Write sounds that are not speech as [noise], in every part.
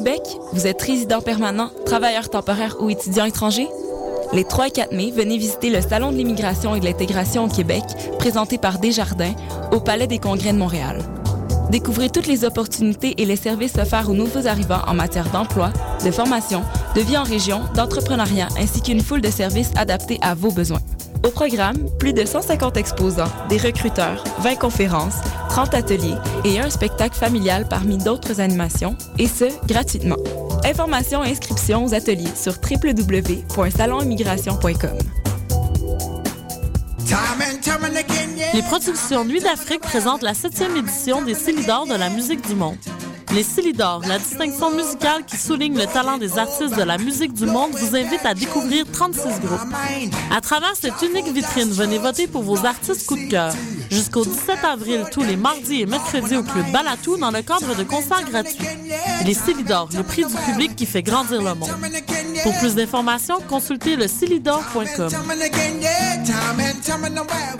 Québec? Vous êtes résident permanent, travailleur temporaire ou étudiant étranger? Les 3 et 4 mai, venez visiter le Salon de l'immigration et de l'intégration au Québec, présenté par Desjardins, au Palais des Congrès de Montréal. Découvrez toutes les opportunités et les services offerts aux nouveaux arrivants en matière d'emploi, de formation, de vie en région, d'entrepreneuriat, ainsi qu'une foule de services adaptés à vos besoins. Au programme, plus de 150 exposants, des recruteurs, 20 conférences, 30 ateliers et un spectacle familial parmi d'autres animations, et ce, gratuitement. Informations et inscriptions aux ateliers sur www.salonimmigration.com. Les productions Nuit d'Afrique présentent la septième édition des Célidors de la musique du monde. Les Célidors, la distinction musicale qui souligne le talent des artistes de la musique du monde, vous invite à découvrir 36 groupes. À travers cette unique vitrine, venez voter pour vos artistes coup de cœur. Jusqu'au 17 avril, tous les mardis et mercredis au Club Balatou dans le cadre de concerts gratuits. Les Célidors, le prix du public qui fait grandir le monde. Pour plus d'informations, consultez le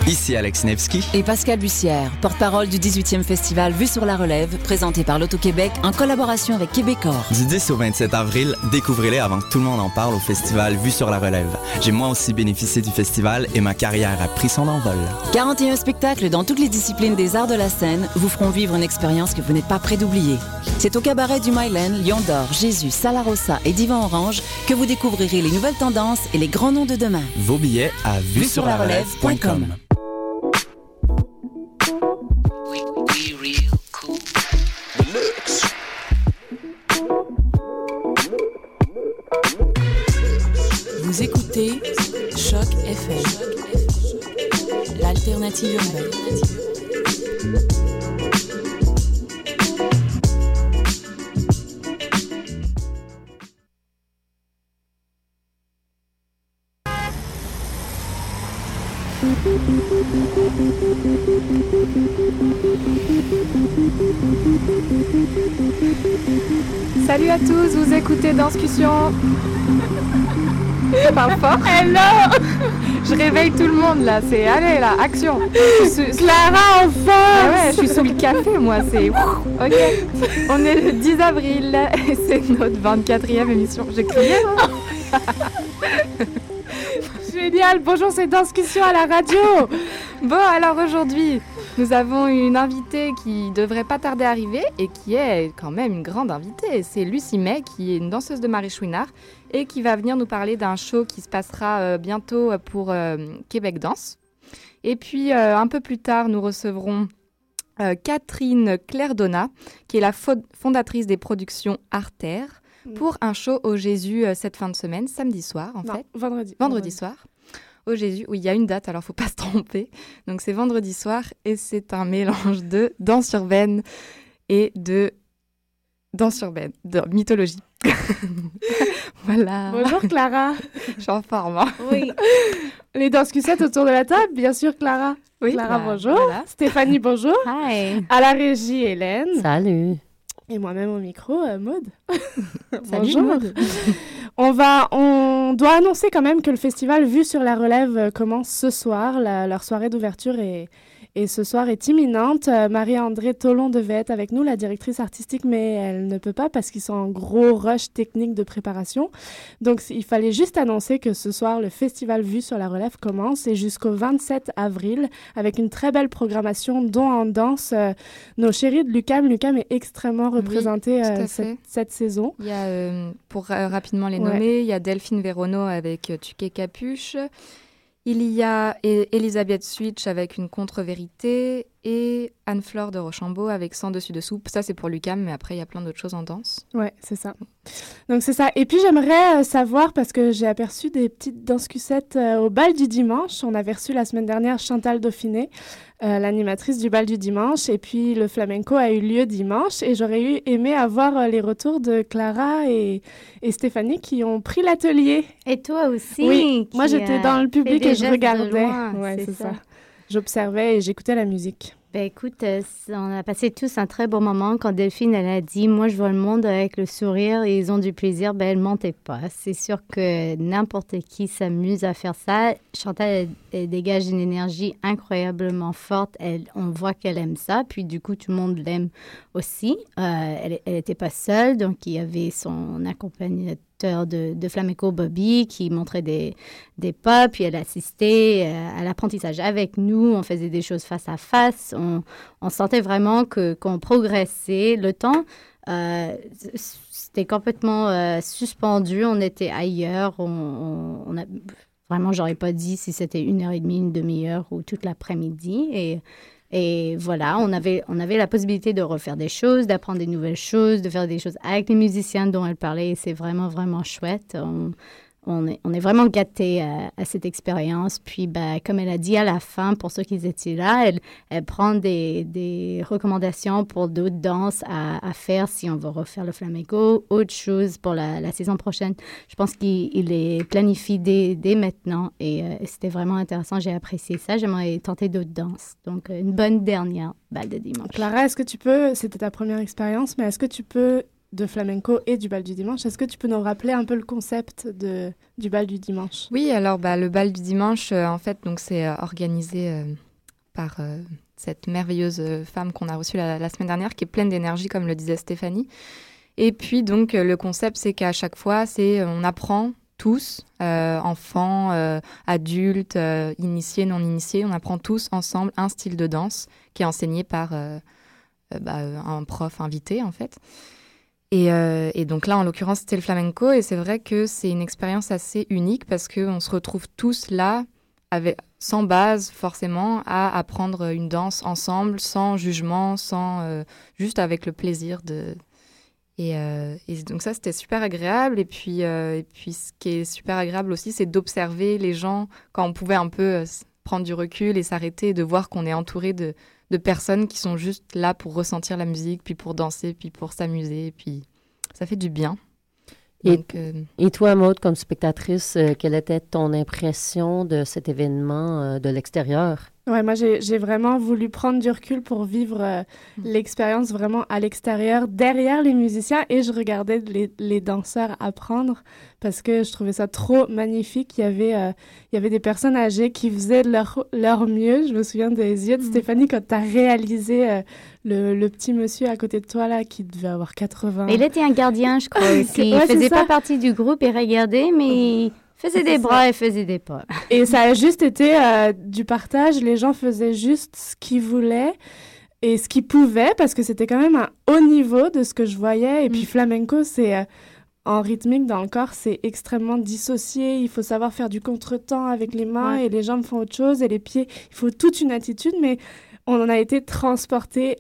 Ici Alex Nevsky et Pascal Bussière, porte-parole du 18e festival Vue sur la Relève, présenté par l'Auto-Québec en collaboration avec Québecor. Du 10 au 27 avril, découvrez-les avant que tout le monde en parle au festival Vue sur la Relève. J'ai moi aussi bénéficié du festival et ma carrière a pris son envol. 41 spectacles dans toutes les disciplines des arts de la scène vous feront vivre une expérience que vous n'êtes pas prêt d'oublier. C'est au cabaret du Myland, Lion d'Or, Jésus, Salarossa et Divan Orange que vous découvrirez les nouvelles tendances et les grands noms de demain. Vos billets à vue sur la relève.com. Vous écoutez l'alternative urbaine. Salut à tous, vous écoutez Danscussion. Je parle fort. Hello Je réveille tout le monde là, c'est allez là, action. Clara enfin ah ouais, je suis sous le café moi, c'est OK. On est le 10 avril et c'est notre 24e émission. J'ai crié hein [laughs] Génial, bonjour c'est Danscussion à la radio. Bon alors aujourd'hui, nous avons une invitée qui devrait pas tarder à arriver et qui est quand même une grande invitée. C'est Lucie May, qui est une danseuse de Marie Chouinard et qui va venir nous parler d'un show qui se passera euh, bientôt pour euh, Québec Danse. Et puis euh, un peu plus tard, nous recevrons euh, Catherine Clairdonna, qui est la fo- fondatrice des productions Arter, pour un show au Jésus euh, cette fin de semaine, samedi soir en Non, fait. vendredi. Vendredi soir. Au Jésus, oui, il y a une date, alors faut pas se tromper. Donc c'est vendredi soir et c'est un mélange de danse urbaine et de danse urbaine, de mythologie. [laughs] voilà. Bonjour Clara. Je suis en forme. hein. Oui. Les danscussettes autour de la table, bien sûr Clara. Oui, Clara, bah, bonjour. voilà. Stéphanie, bonjour. Hi. À la régie, Hélène. Salut. Et moi-même au micro, euh, Maude. [laughs] Salut. [laughs] On va, on doit annoncer quand même que le festival Vue sur la relève euh, commence ce soir. La- leur soirée d'ouverture est, et ce soir est imminente. Euh, Marie-André Tolon devait être avec nous, la directrice artistique, mais elle ne peut pas parce qu'ils sont en gros rush technique de préparation. Donc, il fallait juste annoncer que ce soir, le festival Vue sur la relève commence et jusqu'au 27 avril avec une très belle programmation, dont en danse euh, nos chéris de Lucam. Lucam est extrêmement représenté euh, cette, saison. Il y a, euh, pour rapidement les Ouais. nommer, il y a Delphine Véronneau avec Tuquet Capuche. Il y a E- Elisabeth Switch avec une contre-vérité. Et Anne-Flore de Rochambeau avec Sans dessus dessous. Ça, c'est pour Lucam, mais après, il y a plein d'autres choses en danse. Ouais, c'est ça. Donc, c'est ça. Et puis, j'aimerais euh, savoir, parce que j'ai aperçu des petites danscusettes euh, au bal du dimanche. On avait reçu la semaine dernière Chantal Dauphiné, euh, l'animatrice du bal du dimanche. Et puis, le flamenco a eu lieu dimanche. Et j'aurais eu aimé avoir les retours de Clara et, et Stéphanie qui ont pris l'atelier. Et toi aussi Oui, moi, j'étais dans le public et je regardais. Ouais, c'est ça. J'observais et j'écoutais la musique. Ben écoute, euh, on a passé tous un très bon moment quand Delphine elle a dit moi je vois le monde avec le sourire et ils ont du plaisir. Ben elle mentait pas. C'est sûr que n'importe qui s'amuse à faire ça. Chantal elle, dégage une énergie incroyablement forte. Elle, on voit qu'elle aime ça. Puis du coup tout le monde l'aime aussi. Euh, elle n'était pas seule donc il y avait son accompagnateur de, flamenco Bobby qui montrait des, des pas, puis elle assistait euh, à l'apprentissage avec nous, on faisait des choses face à face, on, on sentait vraiment que qu'on progressait. Le temps, euh, c'était complètement euh, suspendu, on était ailleurs, on, on, a, vraiment, j'aurais pas dit si c'était une heure et demie, une demi-heure ou toute l'après-midi, et et voilà, on avait, on avait la possibilité de refaire des choses, d'apprendre des nouvelles choses, de faire des choses avec les musiciens dont elle parlait. Et c'est vraiment, vraiment chouette on on est vraiment gâtés à, cette expérience. Puis, ben, comme elle a dit à la fin, pour ceux qui étaient là, elle, prend des, recommandations pour d'autres danses à, faire si on veut refaire le flamenco, autre chose pour la, saison prochaine. Je pense qu'il les planifie dès, maintenant et euh, c'était vraiment intéressant. J'ai apprécié ça. J'aimerais tenter d'autres danses. Donc, une bonne dernière balle de dimanche. Clara, est-ce que tu peux, c'était ta première expérience, mais est-ce que tu peux de flamenco et du bal du dimanche. Est-ce que tu peux nous rappeler un peu le concept de, du bal du dimanche? Oui, alors bah, le bal du dimanche, euh, en fait, donc c'est euh, organisé euh, par cette merveilleuse femme qu'on a reçue la, semaine dernière, qui est pleine d'énergie, comme le disait Stéphanie. Et puis donc le concept, c'est qu'à chaque fois, c'est on apprend tous, enfants, adultes, initiés, non initiés, on apprend tous ensemble un style de danse qui est enseigné par bah, un prof invité en fait. Euh, et, donc là, en l'occurrence, c'était le flamenco. Et c'est vrai que c'est une expérience assez unique parce qu'on se retrouve tous là, avec, sans base forcément, à apprendre une danse ensemble, sans jugement, sans euh, juste avec le plaisir de. Euh, et, donc ça, c'était super agréable. Et puis, et puis, ce qui est super agréable aussi, c'est d'observer les gens quand on pouvait un peu prendre du recul et s'arrêter, de voir qu'on est entouré de, de personnes qui sont juste là pour ressentir la musique, puis pour danser, puis pour s'amuser, puis ça fait du bien. Et, euh, et, toi, Maud, comme spectatrice, euh, quelle était ton impression de cet événement euh, de l'extérieur? Ouais, moi, j'ai vraiment voulu prendre du recul pour vivre mm. l'expérience vraiment à l'extérieur, derrière les musiciens, et je regardais les, les, danseurs apprendre parce que je trouvais ça trop magnifique. Il y avait, il y avait des personnes âgées qui faisaient leur, leur mieux. Je me souviens des yeux de mm. Stéphanie quand tu as réalisé le, petit monsieur à côté de toi, là, qui devait avoir 80. Il était un gardien, je crois [laughs] aussi. il faisait pas partie du groupe, il regardait, mais il faisait des bras et faisait des pas. Et ça a juste été euh, du partage. Les gens faisaient juste ce qu'ils voulaient et ce qu'ils pouvaient, parce que c'était quand même un haut niveau de ce que je voyais. Et puis mm. flamenco, c'est... Euh, en rythmique dans le corps, c'est extrêmement dissocié. Il faut savoir faire du contretemps avec les mains et les jambes font autre chose et les pieds. Il faut toute une attitude, mais on en a été transporté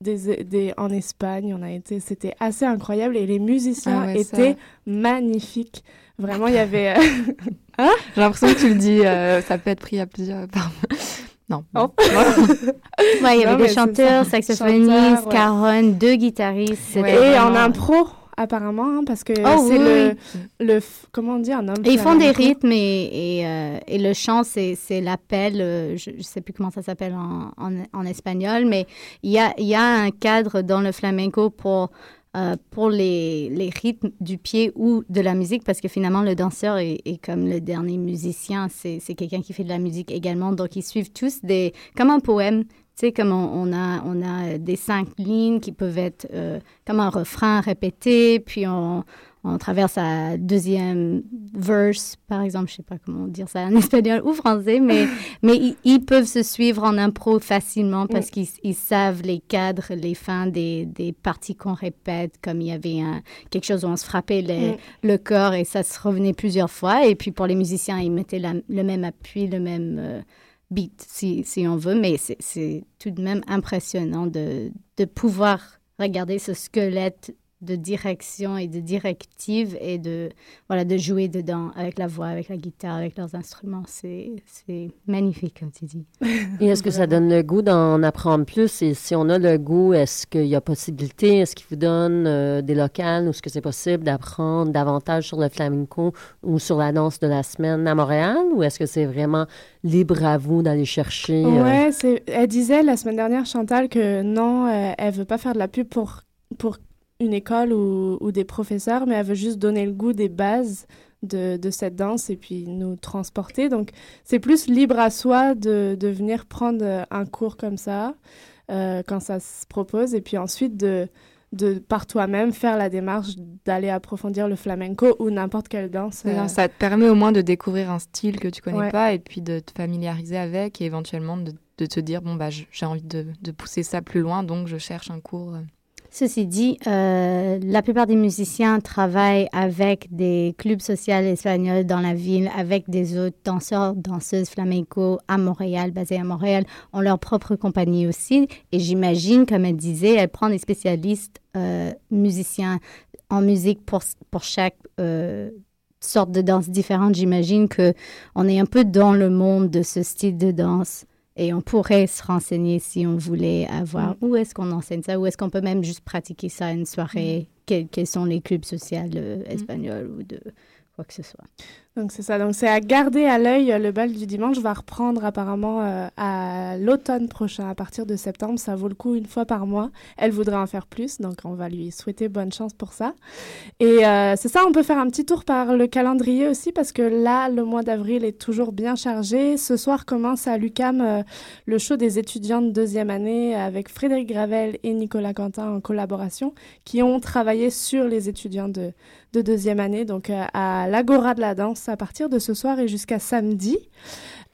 des, en Espagne. On a été, c'était assez incroyable et les musiciens ah étaient magnifiques. Vraiment, il y avait. Euh, [laughs] hein? J'ai l'impression que tu le dis, euh, ça peut être pris à plusieurs. [laughs] Non. Oh. [laughs] il y avait des chanteurs, saxophonistes, caronnes, deux guitaristes. et en impro apparemment, hein, parce que oh, c'est le, le, comment on dit, un homme. ils font des rythmes et, et, euh, et le chant, c'est l'appel, euh, je ne sais plus comment ça s'appelle en, en, espagnol, mais il y a, y a un cadre dans le flamenco pour, euh, pour les, les, rythmes du pied ou de la musique, parce que finalement, le danseur est, est comme le dernier musicien, c'est quelqu'un qui fait de la musique également, donc ils suivent tous des, comme un poème, tu sais, comme on, a, on a des cinq lignes qui peuvent être euh, comme un refrain répété, puis on, on traverse à deuxième verse, par exemple, je sais pas comment dire ça en [laughs] espagnol ou français, mais, [laughs] mais ils, peuvent se suivre en impro facilement parce qu'ils savent les cadres, les fins des, des parties qu'on répète, comme il y avait un, quelque chose où on se frappait mm. le corps et ça se revenait plusieurs fois. Et puis pour les musiciens, ils mettaient le même appui, le même... Euh, beat, si, on veut, mais c'est tout de même impressionnant de pouvoir regarder ce squelette de direction et de directive et de, voilà, de jouer dedans avec la voix, avec la guitare, avec leurs instruments. C'est magnifique, comme tu dis. [laughs] Et est-ce que ça donne le goût d'en apprendre plus? Et si on a le goût, est-ce qu'il y a possibilité? Est-ce qu'il vous donne euh, des locales ou est-ce que c'est possible d'apprendre davantage sur le flamenco ou sur la danse de la semaine à Montréal? Ou est-ce que c'est vraiment libre à vous d'aller chercher? Euh? Ouais, elle disait la semaine dernière, Chantal, que non, euh, elle veut pas faire de la pub pour pour une école ou, des professeurs, mais elle veut juste donner le goût des bases de, cette danse et puis nous transporter. Donc, c'est plus libre à soi de, de, venir prendre un cours comme ça euh, quand ça se propose et puis ensuite de, de par toi-même faire la démarche d'aller approfondir le flamenco ou n'importe quelle danse. Euh. Ça te permet au moins de découvrir un style que tu connais pas et puis de te familiariser avec et éventuellement de, de te dire bon bah j'ai envie de, de, pousser ça plus loin donc je cherche un cours. Ceci dit, euh, la plupart des musiciens travaillent avec des clubs sociaux espagnols dans la ville, avec des autres danseurs, danseuses flamenco à Montréal, basés à Montréal, ont leur propre compagnie aussi. Et j'imagine, comme elle disait, elle prend des spécialistes euh, musiciens en musique pour, pour chaque euh, sorte de danse différente. J'imagine que on est un peu dans le monde de ce style de danse. Et on pourrait se renseigner si on voulait avoir mm. où est-ce qu'on enseigne ça, où est-ce qu'on peut même juste pratiquer ça à une soirée, mm. quels, sont les clubs sociaux euh, mm. espagnols ou de quoi que ce soit. Donc c'est ça. Donc c'est à garder à l'œil. Le bal du dimanche va reprendre apparemment euh, à l'automne prochain, à partir de septembre. Ça vaut le coup une fois par mois. Elle voudrait en faire plus, donc on va lui souhaiter bonne chance pour ça. Et euh, c'est ça, on peut faire un petit tour par le calendrier aussi, parce que là, le mois d'avril est toujours bien chargé. Ce soir commence à l'UCAM euh, le show des étudiants de deuxième année avec Frédéric Gravel et Nicolas Quentin en collaboration, qui ont travaillé sur les étudiants de deuxième année, donc à l'Agora de la danse à partir de ce soir et jusqu'à samedi.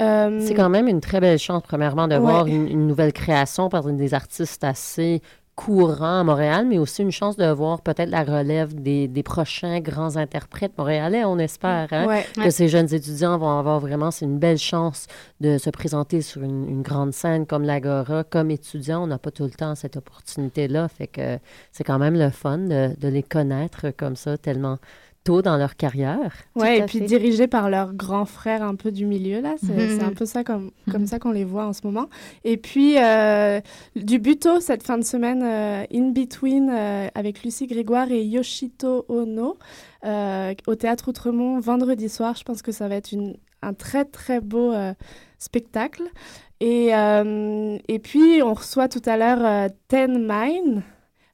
Euh, c'est quand même une très belle chance, premièrement, de voir une, nouvelle création par des artistes assez courants à Montréal, mais aussi une chance de voir peut-être la relève des, des, prochains grands interprètes montréalais, on espère, hein, que ces jeunes étudiants vont avoir vraiment, c'est une belle chance de se présenter sur une, grande scène comme l'Agora. Comme étudiant, on n'a pas tout le temps cette opportunité-là, fait que c'est quand même le fun de, de les connaître comme ça, tellement tôt dans leur carrière. Ouais, et puis dirigés par leur grand frère un peu du milieu, là. C'est mhm. un peu ça comme, comme ça qu'on les voit en ce moment. Et puis, euh, du buto cette fin de semaine, euh, In Between, euh, avec Lucie Grégoire et Yoshito Ono, au Théâtre Outremont, vendredi soir. Je pense que ça va être une, un très, très beau spectacle. Et, et puis, on reçoit tout à l'heure Ten Mine.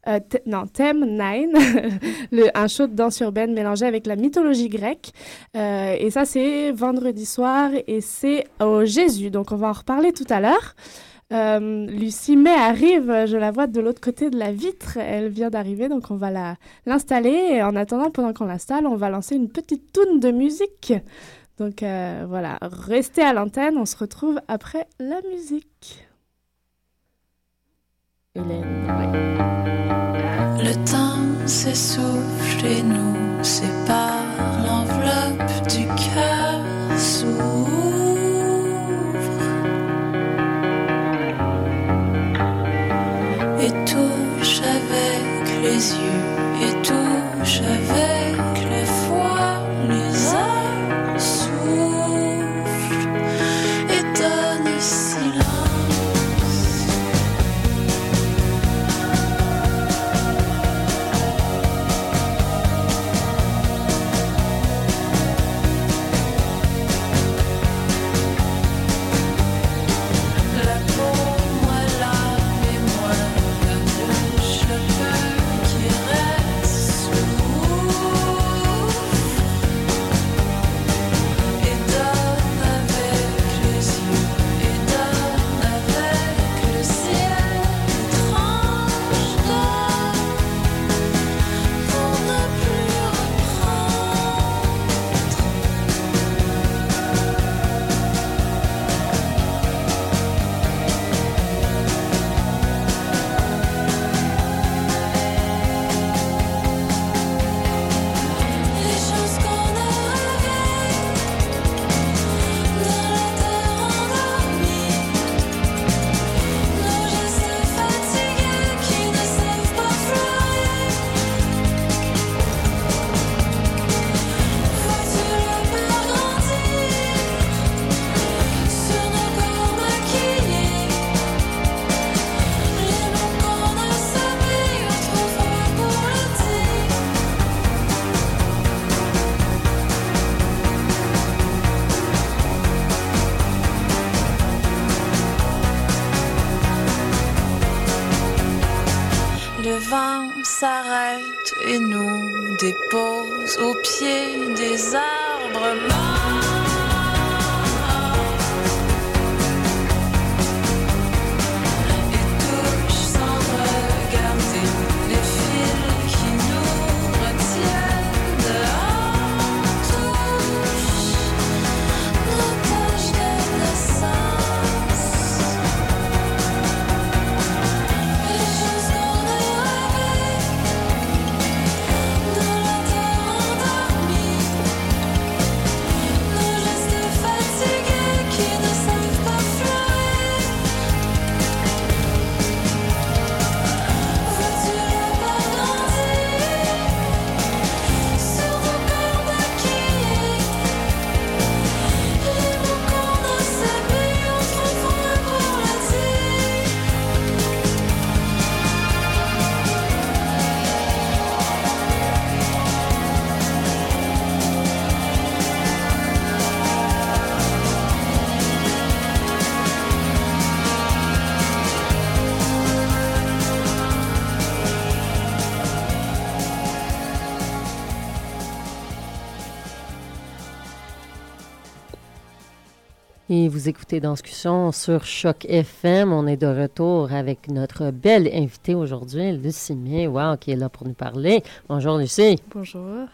Euh, non, Thème 9, [laughs] un show de danse urbaine mélangé avec la mythologie grecque. Euh, et ça, c'est vendredi soir et c'est au Jésus. Donc, on va en reparler tout à l'heure. Euh, Lucie May arrive, je la vois de l'autre côté de la vitre. Elle vient d'arriver, donc on va l'installer. Et en attendant, pendant qu'on l'installe, on va lancer une petite toune de musique. Donc voilà, restez à l'antenne, on se retrouve après la musique. Le temps s'essouffle et nous sépare. L'enveloppe du cœur s'ouvre. Et touche avec les yeux, dépose au pied des arbres morts. Vous écoutez Discussion sur Choc FM. On est de retour avec notre belle invitée aujourd'hui, Lucie May, wow, qui est là pour nous parler. Bonjour Lucie. Bonjour.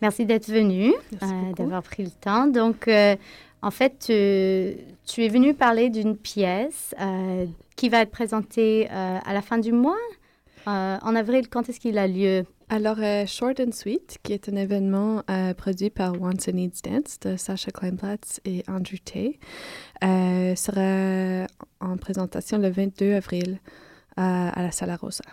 Merci d'être venue, euh, d'avoir pris le temps. Donc, euh, en fait, tu, es venue parler d'une pièce euh, qui va être présentée à la fin du mois. En avril, quand est-ce qu'il a lieu? Alors, Short and Sweet, qui est un événement produit par Wants and Needs Dance de Sacha Kleinplatz et Andrew Tay, sera en présentation le 22 avril à la Sala Rosa.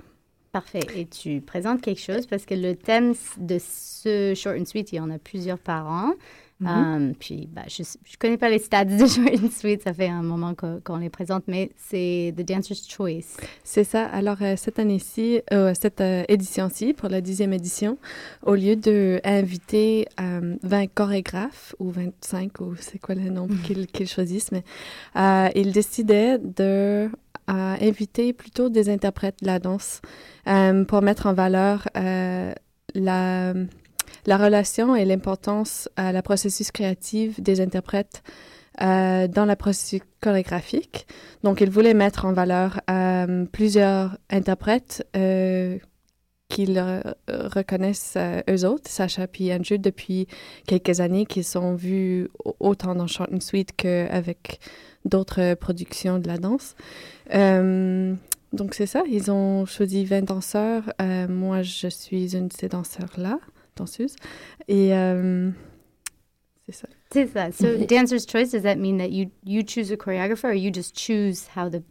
Parfait. Et tu présentes quelque chose parce que le thème de ce Short and Sweet, il y en a plusieurs par an. Mhm. puis, bah, je ne connais pas les stats de [laughs] and Sweet, ça fait un moment qu'on les présente, mais c'est The Dancer's Choice. C'est ça. Alors, euh, cette année-ci, euh, cette euh, édition-ci, pour la dixième édition, au lieu d'inviter 20 chorégraphes, ou 25, ou c'est quoi le nombre mhm. qu'ils choisissent, mais ils décidaient de inviter plutôt des interprètes de la danse pour mettre en valeur la la relation et l'importance à la processus créatif des interprètes euh, dans la processus chorégraphique. Donc, il voulait mettre en valeur euh, plusieurs interprètes euh, qu'ils reconnaissent eux autres, Sacha et Andrew, depuis quelques années, qu'ils sont vus autant dans Short and Sweet qu'avec d'autres productions de la danse. donc, c'est ça, ils ont choisi 20 danseurs. moi, je suis une de ces danseurs-là danseuse. Et euh, c'est ça. C'est ça. So, dancer's choice, does that mean that you, you choose a choreographer or you just choose how the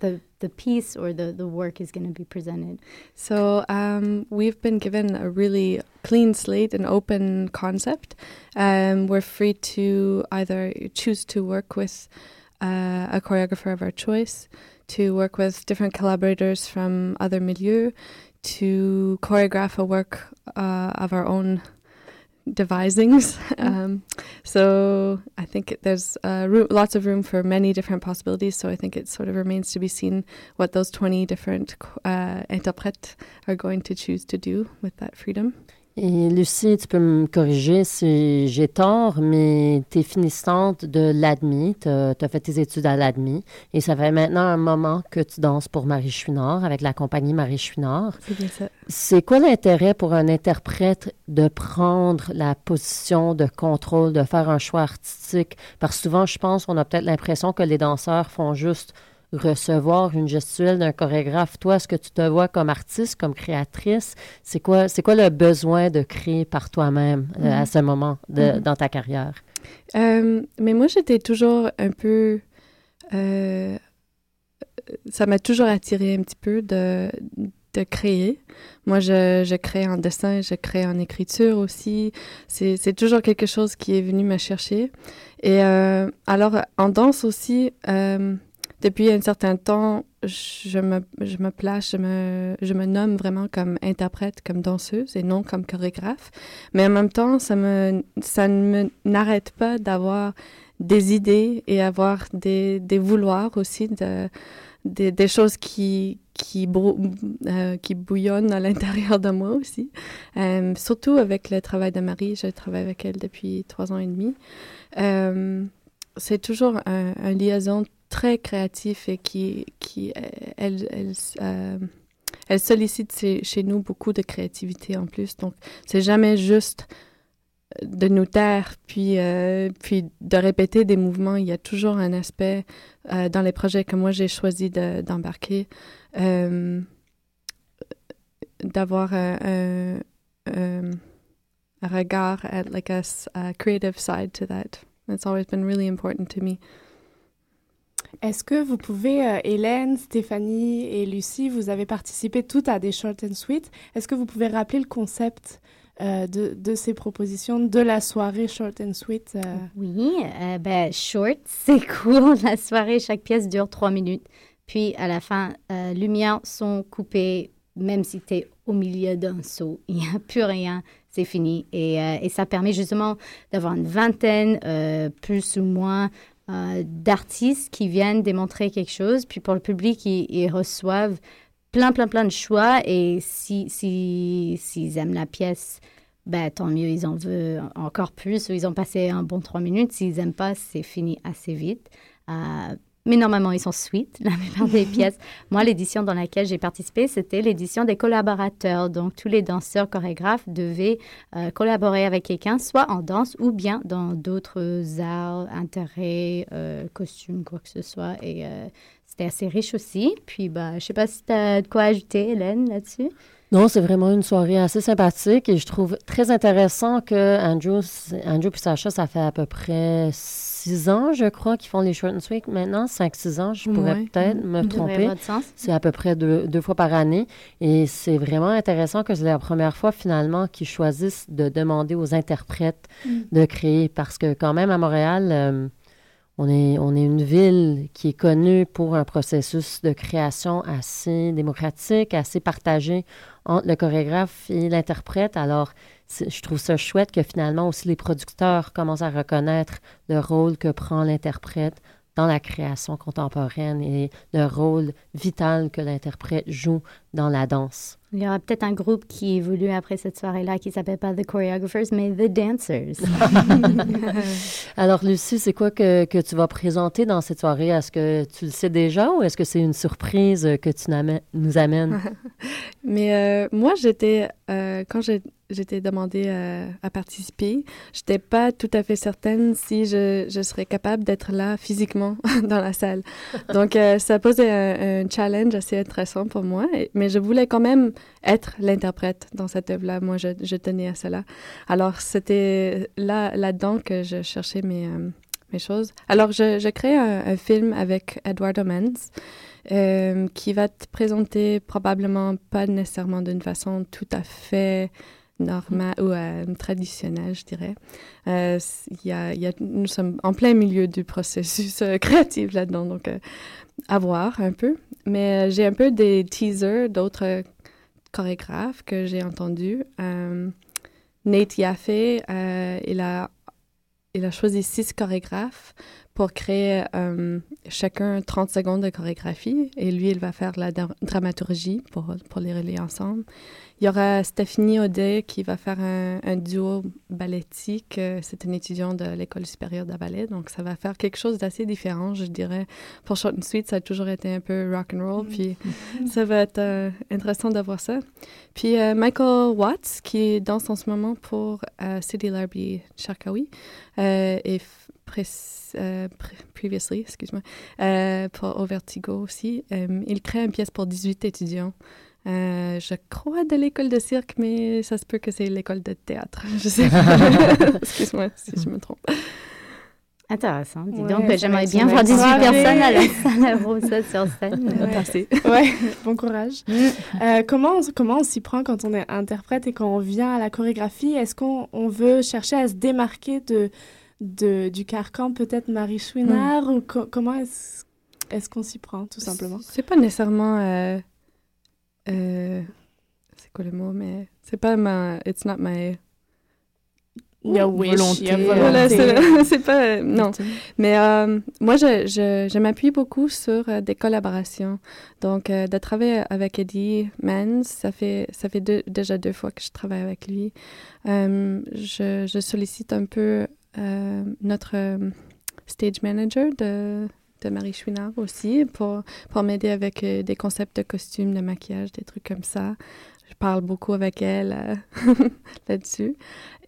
the, the piece or the, the work is going to be presented? So um, we've been given a really clean slate and open concept. Um, we're free to either choose to work with uh, a choreographer of our choice, to work with different collaborators from other milieux, to choreograph a work uh, of our own devisings. Mm. [laughs] Um, so I think there's uh, room, lots of room for many different possibilities. So I think it sort of remains to be seen what those 20 different uh, interprètes are going to choose to do with that freedom. Et Lucie, tu peux me corriger si j'ai tort, mais tu es finissante de l'ADMI, tu as, fait tes études à l'ADMI, et ça fait maintenant un moment que tu danses pour Marie Chouinard, avec la compagnie Marie Chouinard. C'est bien ça. C'est quoi l'intérêt pour un interprète de prendre la position de contrôle, de faire un choix artistique? Parce que souvent, je pense qu'on a peut-être l'impression que les danseurs font juste recevoir une gestuelle d'un chorégraphe. Toi, est-ce que tu te vois comme artiste, comme créatrice? C'est quoi, c'est quoi le besoin de créer par toi-même euh, à mhm. ce moment de, mhm. dans ta carrière? Euh, mais moi, j'étais toujours un peu... Euh, ça m'a toujours attiré un petit peu de, de créer. Moi, je, je, crée en dessin, je crée en écriture aussi. C'est, c'est toujours quelque chose qui est venu me chercher. Et alors, en danse aussi, depuis un certain temps, je me, place, je me, nomme vraiment comme interprète, comme danseuse et non comme chorégraphe. Mais en même temps, ça, me, ça n'arrête pas d'avoir des idées et avoir des, vouloirs aussi de, des, choses euh, qui bouillonnent à l'intérieur de moi aussi. Euh, surtout avec le travail de Marie, je travaille avec elle depuis trois ans et demi. Euh, c'est toujours un, un, liaison très créatif et qui, qui elle, elle, elle sollicite chez, nous beaucoup de créativité en plus. Donc, c'est jamais juste de nous taire, puis, puis de répéter des mouvements. Il y a toujours un aspect dans les projets que moi j'ai choisi d'embarquer euh, d'avoir un, regard at like a, a, creative side to that. It's always been really important to me. Est-ce que vous pouvez, euh, Hélène, Stéphanie et Lucie, vous avez participé toutes à des short and sweet. Est-ce que vous pouvez rappeler le concept euh, de, de, ces propositions de la soirée short and sweet euh? Oui, ben, short, [laughs] c'est court. La soirée, chaque pièce dure trois minutes. Puis à la fin, lumières sont coupées, même si tu es au milieu d'un saut. [laughs] Il n'y a plus rien, c'est fini. Et, et, ça permet justement d'avoir une vingtaine, plus ou moins, euh, d'artistes qui viennent démontrer quelque chose. Puis pour le public, ils, reçoivent plein, plein, plein de choix. Et s'ils si, s'ils aiment la pièce, ben, tant mieux, ils en veulent encore plus ou ils ont passé un bon trois minutes. S'ils n'aiment pas, c'est fini assez vite. Euh, mais normalement, ils sont sweet, la plupart des [laughs] pièces. Moi, l'édition dans laquelle j'ai participé, c'était l'édition des collaborateurs. Donc, tous les danseurs chorégraphes devaient euh, collaborer avec quelqu'un, soit en danse ou bien dans d'autres arts, intérêts, euh, costumes, quoi que ce soit. Et euh, c'était assez riche aussi. Puis, bah, je sais pas si tu as de quoi ajouter, Hélène, là-dessus. Non, c'est vraiment une soirée assez sympathique et je trouve très intéressant que Andrew, Andrew et Sacha, ça fait à peu près six ans, je crois, qu'ils font les short and sweet maintenant. Cinq, six ans, je pourrais peut-être me tromper. C'est à peu près deux, deux, fois par année. Et c'est vraiment intéressant que c'est la première fois, finalement, qu'ils choisissent de demander aux interprètes mm. de créer. Parce que quand même, à Montréal... Euh, on est, une ville qui est connue pour un processus de création assez démocratique, assez partagé entre le chorégraphe et l'interprète. Alors, je trouve ça chouette que finalement aussi les producteurs commencent à reconnaître le rôle que prend l'interprète dans la création contemporaine et le rôle vital que l'interprète joue dans la danse. Il y aura peut-être un groupe qui évolue après cette soirée-là qui s'appelle pas The Choreographers, mais The Dancers. [laughs] Alors, Lucie, c'est quoi que, que, tu vas présenter dans cette soirée? Est-ce que tu le sais déjà ou est-ce que c'est une surprise que tu nous amènes? [laughs] mais euh, moi, j'étais, euh, quand j'étais demandé euh, à participer. Je n'étais pas tout à fait certaine si je, je serais capable d'être là physiquement [laughs] dans la salle. Donc, euh, ça posait un, challenge assez intéressant pour moi, mais je voulais quand même être l'interprète dans cette œuvre-là. Moi, je, tenais à cela. Alors, c'était là, là-dedans que je cherchais mes, euh, mes choses. Alors, je, je crée un, film avec Eduardo Menz. qui va te présenter probablement pas nécessairement d'une façon tout à fait normal ou euh, je dirais. Euh, y a, y a, nous sommes en plein milieu du processus euh, créatif là-dedans, donc euh, à voir un peu. Mais j'ai un peu des teasers d'autres chorégraphes que j'ai entendus. Nate Yaffe, il, a, il a choisi six chorégraphes pour créer chacun 30 secondes de chorégraphie et lui, il va faire la dramaturgie pour, pour les relier ensemble. Il y aura Stéphanie Audet qui va faire un, duo ballettique. C'est une étudiante de l'École supérieure de ballet, donc ça va faire quelque chose d'assez différent, je dirais. Pour Short and Sweet, ça a toujours été un peu rock and roll, puis mm. ça va être euh, intéressant d'avoir ça. Puis euh, Michael Watts, qui danse en ce moment pour euh, City Larby Sharkawi, et previously, excuse-moi, pour Au Vertigo aussi. il crée une pièce pour 18 étudiants. Euh, je crois de l'école de cirque, mais ça se peut que c'est l'école de théâtre. [laughs] Je sais [laughs] Excuse-moi si je me trompe. Intéressant. Dis donc, j'aimerais bien voir 18 personnes à la salle Rosa sur scène. Ouais. [laughs] ouais, bon courage. Mm. Euh, comment, comment on s'y prend quand on est interprète et quand on vient à la chorégraphie? Est-ce qu'on on veut chercher à se démarquer de, de du carcan, peut-être Marie Chouinard? Mm. Ou comment est-ce est qu'on s'y prend, tout simplement? C'est pas nécessairement... Euh, euh, c'est quoi le mot, mais c'est pas ma. It's not my. Il y a volonté. Voilà, c'est [laughs] pas... non. Mais euh, moi, je, je, je m'appuie beaucoup sur euh, des collaborations. Donc, euh, de travailler avec Eddie Mans, ça fait, ça fait déjà deux fois que je travaille avec lui. je, je sollicite un peu notre stage manager de de Marie Chouinard aussi pour, pour m'aider avec euh, des concepts de costumes, de maquillage, des trucs comme ça. Je parle beaucoup avec elle euh, [laughs] là-dessus.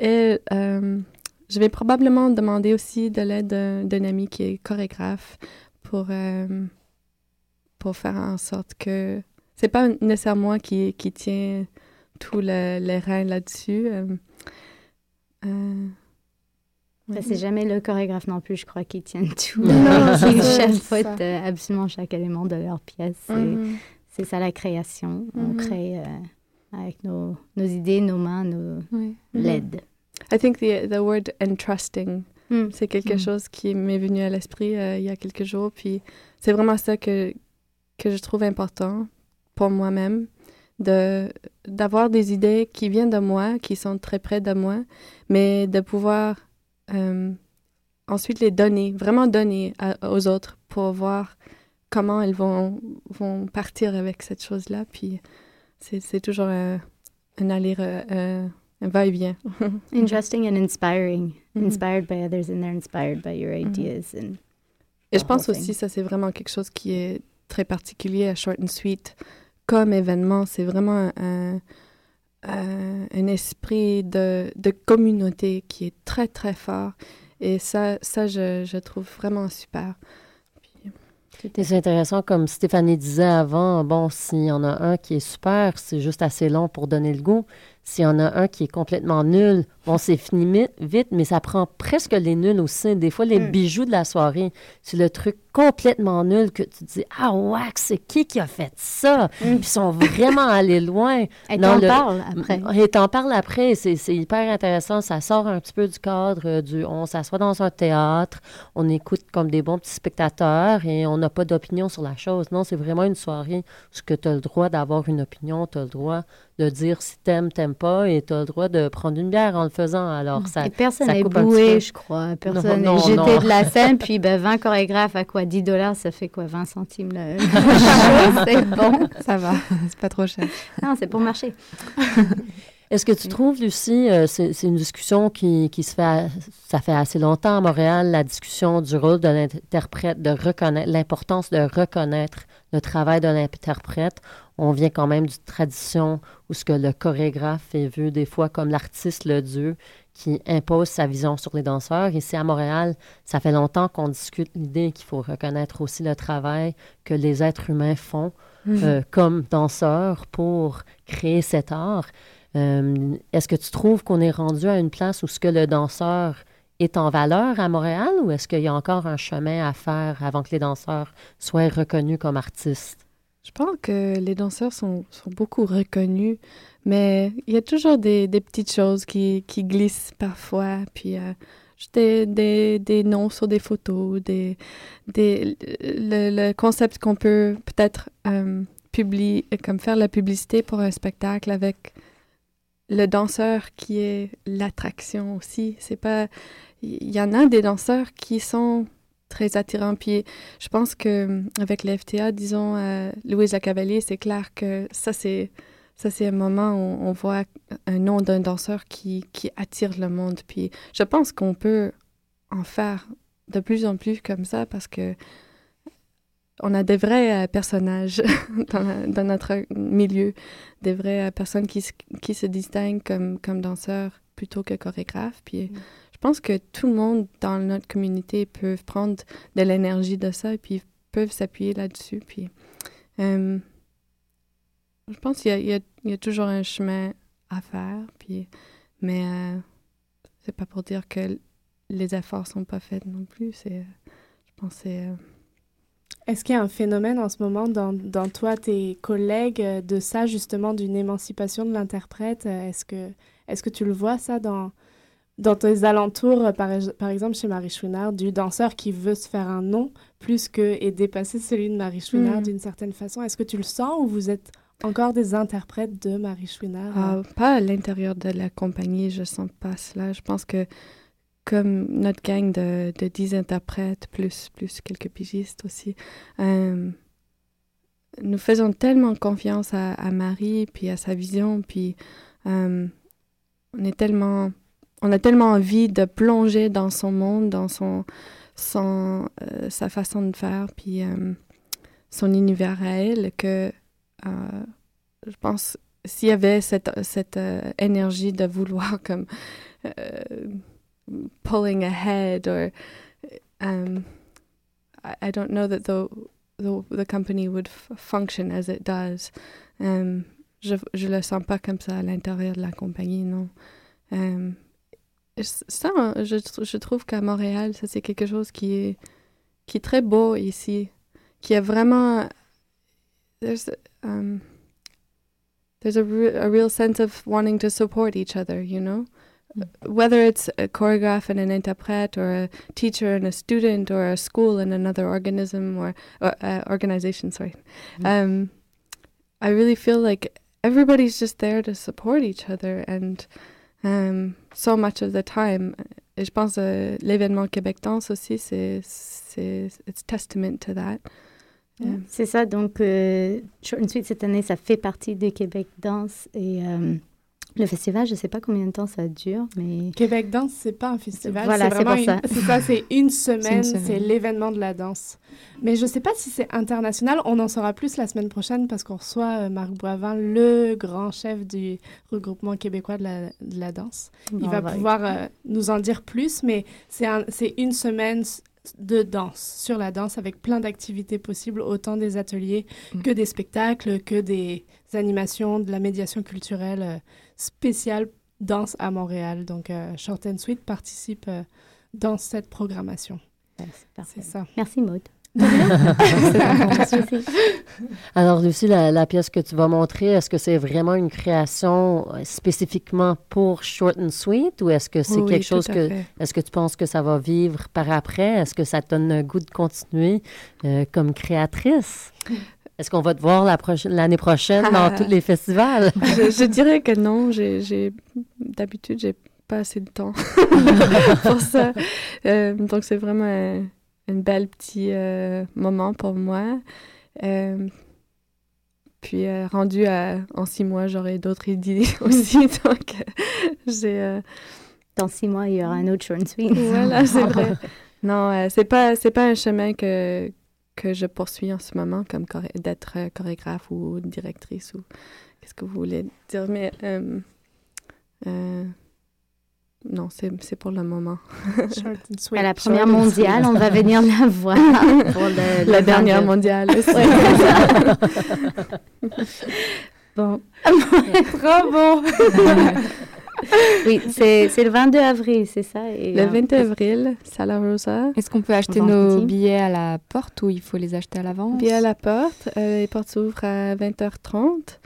Et euh, je vais probablement demander aussi de l'aide d'un ami qui est chorégraphe pour, pour faire en sorte que c'est pas nécessairement moi qui, qui tient tous les reins là-dessus. C'est jamais le chorégraphe non plus, je crois, qui tiennent tout. Ils chapeautent absolument chaque élément de leur pièce. C'est ça la création. On mm-hmm. crée euh, avec nos, nos, idées, nos mains, nos oui. l'aide. I think the, the word entrusting, mm. c'est quelque mm. chose qui m'est venu à l'esprit euh, il y a quelques jours. Puis c'est vraiment ça que, que je trouve important pour moi-même, de d'avoir des idées qui viennent de moi, qui sont très près de moi, mais de pouvoir euh, ensuite les donner, vraiment donner aux autres pour voir comment elles vont, vont partir avec cette chose-là. Puis c'est toujours un, un aller, euh, un va-et-vient. [laughs] [laughs] Interesting and inspiring. Mm-hmm. Inspired by others and they're inspired by your mm-hmm. ideas. and Et je pense aussi ça c'est vraiment quelque chose qui est très particulier à Short and Sweet comme événement. C'est vraiment un euh, un esprit de, de, communauté qui est très, très fort. Et ça, ça je, je trouve vraiment super. C'est intéressant, comme Stéphanie disait avant, bon, s'il y en a un qui est super, c'est juste assez long pour donner le goût. S'il y en a un qui est complètement nul, bon, c'est fini vite, mais ça prend presque les nuls aussi. Des fois, les mm. bijoux de la soirée, c'est le truc complètement nul que tu dis Ah, ouais, c'est qui qui a fait ça? Mm. Puis ils sont vraiment allés loin. [laughs] Et t'en parles après. Et t'en parles après. C'est hyper intéressant. Ça sort un petit peu du cadre du on s'assoit dans un théâtre, on écoute comme des bons petits spectateurs et on n'a pas d'opinion sur la chose. Non, c'est vraiment une soirée où tu as le droit d'avoir une opinion, tu as le droit de dire si t'aimes, t'aimes pas, et tu as le droit de prendre une bière en le faisant. Alors, ça. Et personne n'est boué, je crois. Personne n'est jeté de la scène, puis ben, 20 chorégraphes à quoi? 10 dollars, ça fait quoi? 20 centimes le, [laughs] [laughs] C'est bon. Ça va, c'est pas trop cher. Non, c'est pour marcher. [laughs] Est-ce que tu trouves, Lucie, euh, c'est une discussion qui, qui, se fait, ça fait assez longtemps à Montréal, la discussion du rôle de l'interprète, de reconnaître, l'importance de reconnaître le travail de l'interprète. On vient quand même d'une tradition où ce que le chorégraphe est vu des fois comme l'artiste, le dieu, qui impose sa vision sur les danseurs. Ici à Montréal, ça fait longtemps qu'on discute l'idée qu'il faut reconnaître aussi le travail que les êtres humains font mhm. euh, comme danseurs pour créer cet art. Euh, est-ce que tu trouves qu'on est rendu à une place où ce que le danseur est en valeur à Montréal ou est-ce qu'il y a encore un chemin à faire avant que les danseurs soient reconnus comme artistes? Je pense que les danseurs sont, sont beaucoup reconnus, mais il y a toujours des, des petites choses qui, qui, glissent parfois. Puis euh, des, des, des, noms sur des photos, des, des, le, le concept qu'on peut peut-être euh, publier, comme faire la publicité pour un spectacle avec le danseur qui est l'attraction aussi. C'est pas il y en a des danseurs qui sont très attirants. Puis je pense que avec l'FTA, disons, euh, Louise Cavalier, c'est clair que ça, c'est ça, c'est un moment où on voit un nom d'un danseur qui, qui attire le monde. Puis je pense qu'on peut en faire de plus en plus comme ça parce que on a des vrais euh, personnages [laughs] dans, notre milieu, des vraies euh, personnes qui, qui se distinguent comme, comme danseurs plutôt que chorégraphes. Puis mm je pense que tout le monde dans notre communauté peut prendre de l'énergie de ça et puis peuvent s'appuyer là-dessus. Puis, euh, je pense qu'il y, a toujours un chemin à faire. Puis, mais euh, c'est pas pour dire que les efforts sont pas faits non plus. C'est, je pense, c'est euh, est-ce qu'il y a un phénomène en ce moment dans, dans toi, tes collègues, de ça, justement, d'une émancipation de l'interprète? Est-ce que, est-ce que tu le vois, ça, dans, dans tes alentours, euh, par, par, exemple chez Marie Chouinard, du danseur qui veut se faire un nom plus que et dépasser celui de Marie Chouinard mm. d'une certaine façon. Est-ce que tu le sens ou vous êtes encore des interprètes de Marie Chouinard ah, Pas à l'intérieur de la compagnie, je sens pas cela. Je pense que comme notre gang de, de 10 interprètes, plus, plus quelques pigistes aussi, euh, nous faisons tellement confiance à, à, Marie, puis à sa vision, puis euh, on est tellement... On a tellement envie de plonger dans son monde, dans son, son euh, sa façon de faire, puis son univers à elle, que je pense s'il y avait cette, cette énergie de vouloir [laughs] comme pulling ahead or um, I, I, don't know that the, the, the company would function as it does. Um, je ne le sens pas comme ça à l'intérieur de la compagnie, non. Um, ça, je, je trouve qu'à Montréal, ça c'est quelque chose qui est, qui est très beau ici, qui a vraiment... There's, um, there's a, re a real sense of wanting to support each other, you know? whether it's a choreograph and an interprete or a teacher and a student or a school and another organism or, or uh, organization sorry mm-hmm. um, i really feel like everybody's just there to support each other and um, so much of the time. Et je pense uh, l'événement Québec Danse aussi c'est c'est it's testament to that. Yeah. c'est ça. Donc euh, Short and Sweet cette année ça fait partie de Québec Danse et euh, Le festival, je ne sais pas combien de temps ça dure, mais... Québec Danse, c'est pas un festival. Voilà, c'est pour ça. C'est ça, c'est une [laughs] semaine, c'est l'événement de la danse. Mais je ne sais pas si c'est international. On en saura plus la semaine prochaine parce qu'on reçoit euh, Marc Boivin, le grand chef du regroupement québécois de la, de la danse. Il va pouvoir euh, nous en dire plus, mais c'est un, une semaine de danse, sur la danse, avec plein d'activités possibles, autant des ateliers mm. que des spectacles, que des animations, de la médiation culturelle. Euh, spécial danse à Montréal. Donc, euh, Short and Sweet participe euh, dans cette programmation. c'est ça. Merci, Maud. [laughs] Alors, Lucie, la, la, pièce que tu vas montrer, est-ce que c'est vraiment une création euh, spécifiquement pour Short and Sweet ou est-ce que c'est quelque chose que. Est-ce que tu penses que ça va vivre par après? Est-ce que ça te donne le goût de continuer comme créatrice? Est-ce qu'on va te voir l'année prochaine dans [laughs] tous les festivals? je, dirais que non. J'ai, d'habitude, j'ai pas assez de temps [laughs] pour ça. Euh, donc, c'est vraiment un, bel petit euh, moment pour moi. Euh, puis, rendu à, en six mois, j'aurai d'autres idées [laughs] aussi. donc, j'ai... Dans six mois, il y aura un autre short sweet. Voilà, c'est vrai. Non, c'est pas, c'est pas un chemin que que je poursuis en ce moment, comme d'être euh, chorégraphe ou directrice ou qu'est-ce que vous voulez dire, mais euh, euh, non, c'est pour le moment. [laughs] à la première mondiale, on va venir la [laughs] voir pour le, la dernière mondiale. [laughs] bon. Trop bon. Oui, c'est le 22 avril, c'est ça et, Le 22 avril, Sala Rosa. Est-ce qu'on peut acheter nos billets à la porte ou il faut les acheter à l'avance? Billets à la porte. Euh, les portes s'ouvrent à 20h30.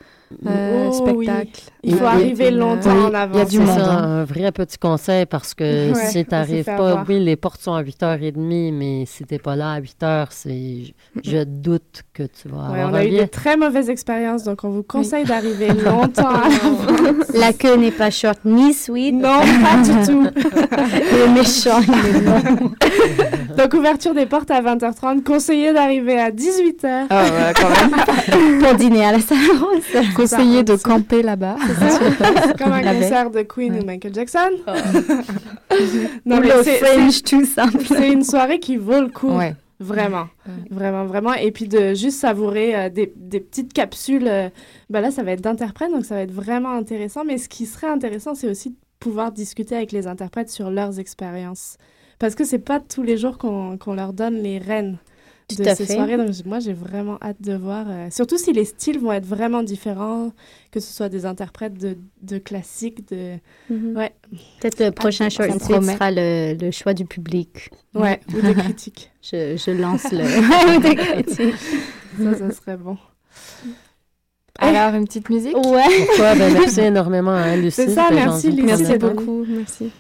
Euh, oh, spectacle. Il faut arriver longtemps en avance. Il y a du monde. un vrai petit conseil parce que si tu n'arrives pas, oui, les portes sont à 8h30, mais si tu n'es pas là à 8h, c'est, je doute que tu vas avoir On a eu de très mauvaises expériences, donc on vous conseille d'arriver [laughs] longtemps à l'avance. La queue n'est pas short ni sweet. Non, pas du tout. [laughs] le méchant, [laughs] Donc, ouverture des portes à 20h30. Conseillé d'arriver à 18h. Ah ouais, quand même. Pour dîner à la salle rose. Conseillé de camper là-bas. [laughs] Comme un concert de Queen ou Michael Jackson. Oh. [laughs] non, mais c'est tout simple. C'est une soirée qui vaut le coup. Vraiment, vraiment, vraiment. Et puis de juste savourer euh, des, des, petites capsules. Euh, bah là, ça va être d'interprètes, donc ça va être vraiment intéressant. Mais ce qui serait intéressant, c'est aussi de pouvoir discuter avec les interprètes sur leurs expériences. Parce que c'est pas tous les jours qu'on leur donne les rênes de ces soirées. Donc moi, j'ai vraiment hâte de voir. Euh, surtout si les styles vont être vraiment différents, que ce soit des interprètes de, de classiques, de. Mhm. Ouais. Peut-être le prochain choix sera le, le, choix du public. Ouais, [laughs] ou des critiques. Je, je lance le. [laughs] [laughs] des critiques. Ça, ça serait bon. Alors, une petite musique? Ouais. Pourquoi? Ben, merci énormément à Lucie. C'est ça, merci Lucie. Merci beaucoup. Merci.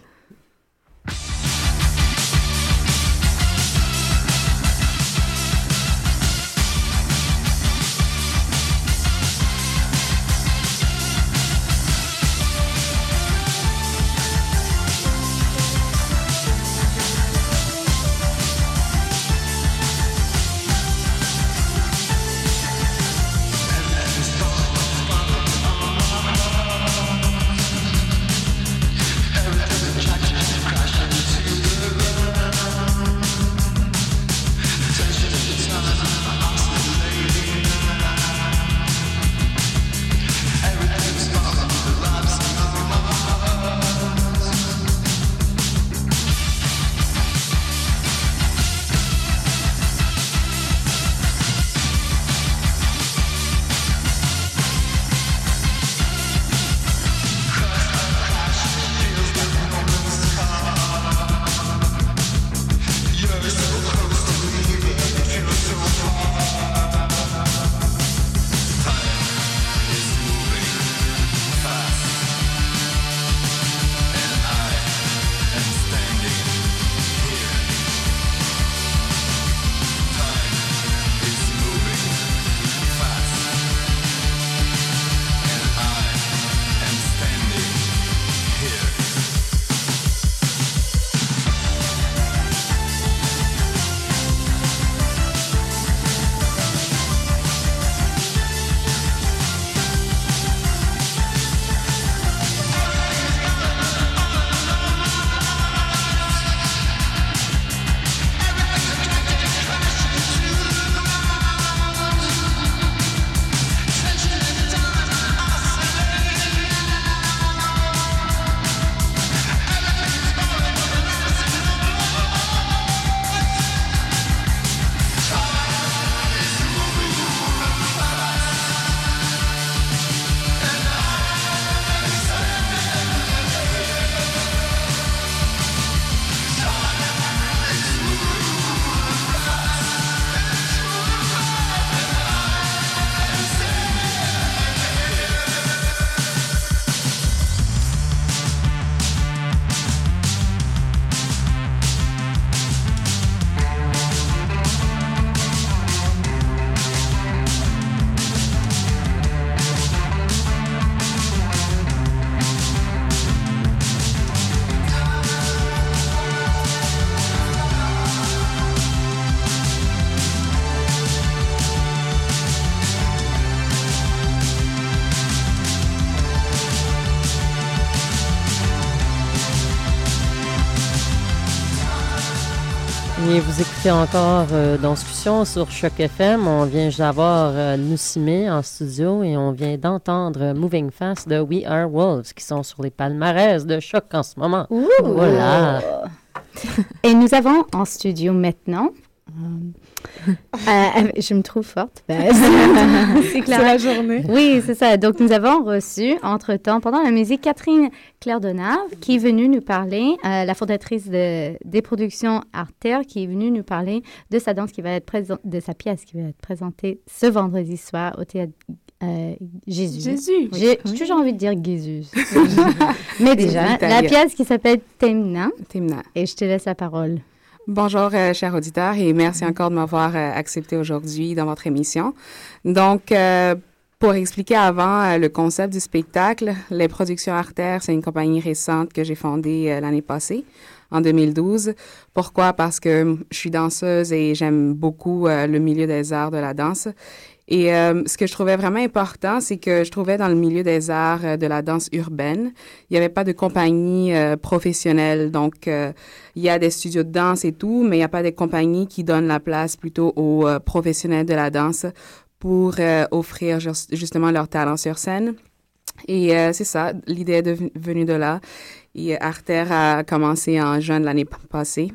Et vous écoutez encore euh, Discussion sur Choc FM. On vient d'avoir euh, en studio et on vient d'entendre Moving Fast de We Are Wolves qui sont sur les palmarès de Choc en ce moment. Voilà. Et nous avons en studio maintenant euh, euh, je me trouve forte. [laughs] c'est la journée. Oui, c'est ça. Donc, nous avons reçu, entre-temps, pendant la musique, Catherine Claire Donave, qui est venue nous parler, euh, la fondatrice de, des productions Artère, qui est venue nous parler de sa danse qui va être présentée, de sa pièce qui va être présentée ce vendredi soir au théâtre Jésus. Jésus. J'ai toujours envie de dire Jésus. [laughs] Mais déjà, la pièce qui s'appelle Temna. Temna. Et je te laisse la parole. Bonjour, euh, chers auditeurs, et merci encore de m'avoir euh, accepté aujourd'hui dans votre émission. Donc, euh, pour expliquer avant le concept du spectacle, les productions Artère, c'est une compagnie récente que j'ai fondée l'année passée, en 2012. Pourquoi? Parce que je suis danseuse et j'aime beaucoup le milieu des arts de la danse. Et euh, ce que je trouvais vraiment important, c'est que je trouvais dans le milieu des arts euh, de la danse urbaine, il n'y avait pas de compagnie euh, professionnelle. Donc, il y a des studios de danse et tout, mais il n'y a pas de compagnie qui donnent la place plutôt aux professionnels de la danse pour offrir justement leur talent sur scène. Et c'est ça, l'idée est venue de là. Et Arter a commencé en juin de l'année passée.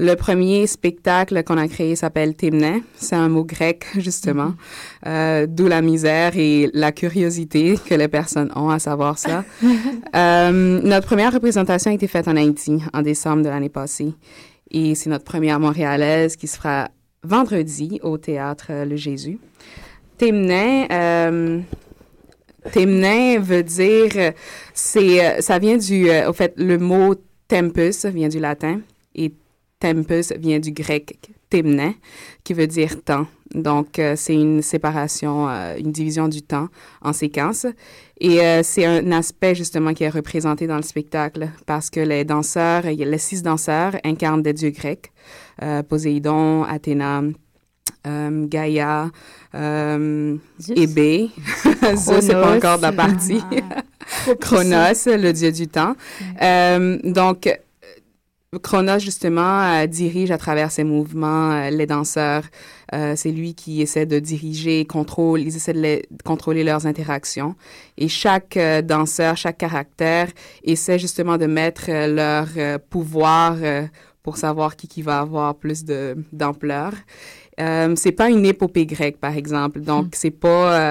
Le premier spectacle qu'on a créé s'appelle Timne. C'est un mot grec, justement, mm-hmm. euh, d'où la misère et la curiosité que les personnes ont à savoir ça. [laughs] euh, notre première représentation a été faite en Haïti en décembre de l'année passée. Et c'est notre première montréalaise qui se fera vendredi au théâtre Le Jésus. Timne, euh, veut dire, c'est, euh, ça vient du, au fait, le mot tempus vient du latin tempus vient du grec temne, qui veut dire temps. Donc, euh, c'est une séparation, euh, une division du temps en séquences. Et euh, c'est un aspect justement qui est représenté dans le spectacle parce que les danseurs, les six danseurs incarnent des dieux grecs, Poséidon, Athéna, Gaïa, Hébé. [laughs] Ça, c'est pas encore de la partie. [laughs] Chronos, le dieu du temps. donc, Chronos, justement, euh, dirige à travers ses mouvements euh, les danseurs. Euh, c'est lui qui essaie de diriger, contrôle, ils essaient de contrôler leurs interactions. Et chaque danseur, chaque caractère essaie justement de mettre leur pouvoir pour savoir qui, qui va avoir plus d'ampleur. Euh, c'est pas une épopée grecque, par exemple. Donc, hmm. c'est pas,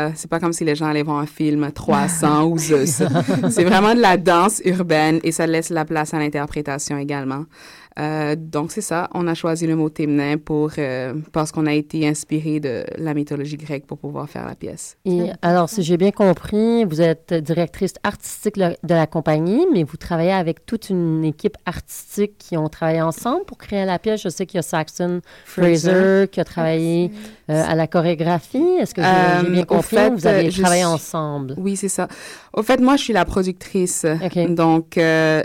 euh, c'est pas comme si les gens allaient voir un film 300 ou [laughs] Zeus. C'est vraiment de la danse urbaine et ça laisse la place à l'interprétation également. Euh, donc, c'est ça. On a choisi le mot Témenin pour, euh, parce qu'on a été inspiré de la mythologie grecque pour pouvoir faire la pièce. Et alors, si j'ai bien compris, vous êtes directrice artistique de la compagnie, mais vous travaillez avec toute une équipe artistique qui ont travaillé ensemble pour créer la pièce. Je sais qu'il y a Saxon Fraser, qui a travaillé euh, à la chorégraphie. Est-ce que j'ai bien compris? vous avez travaillé ensemble? Oui, c'est ça. Au fait, moi, je suis la productrice. Donc,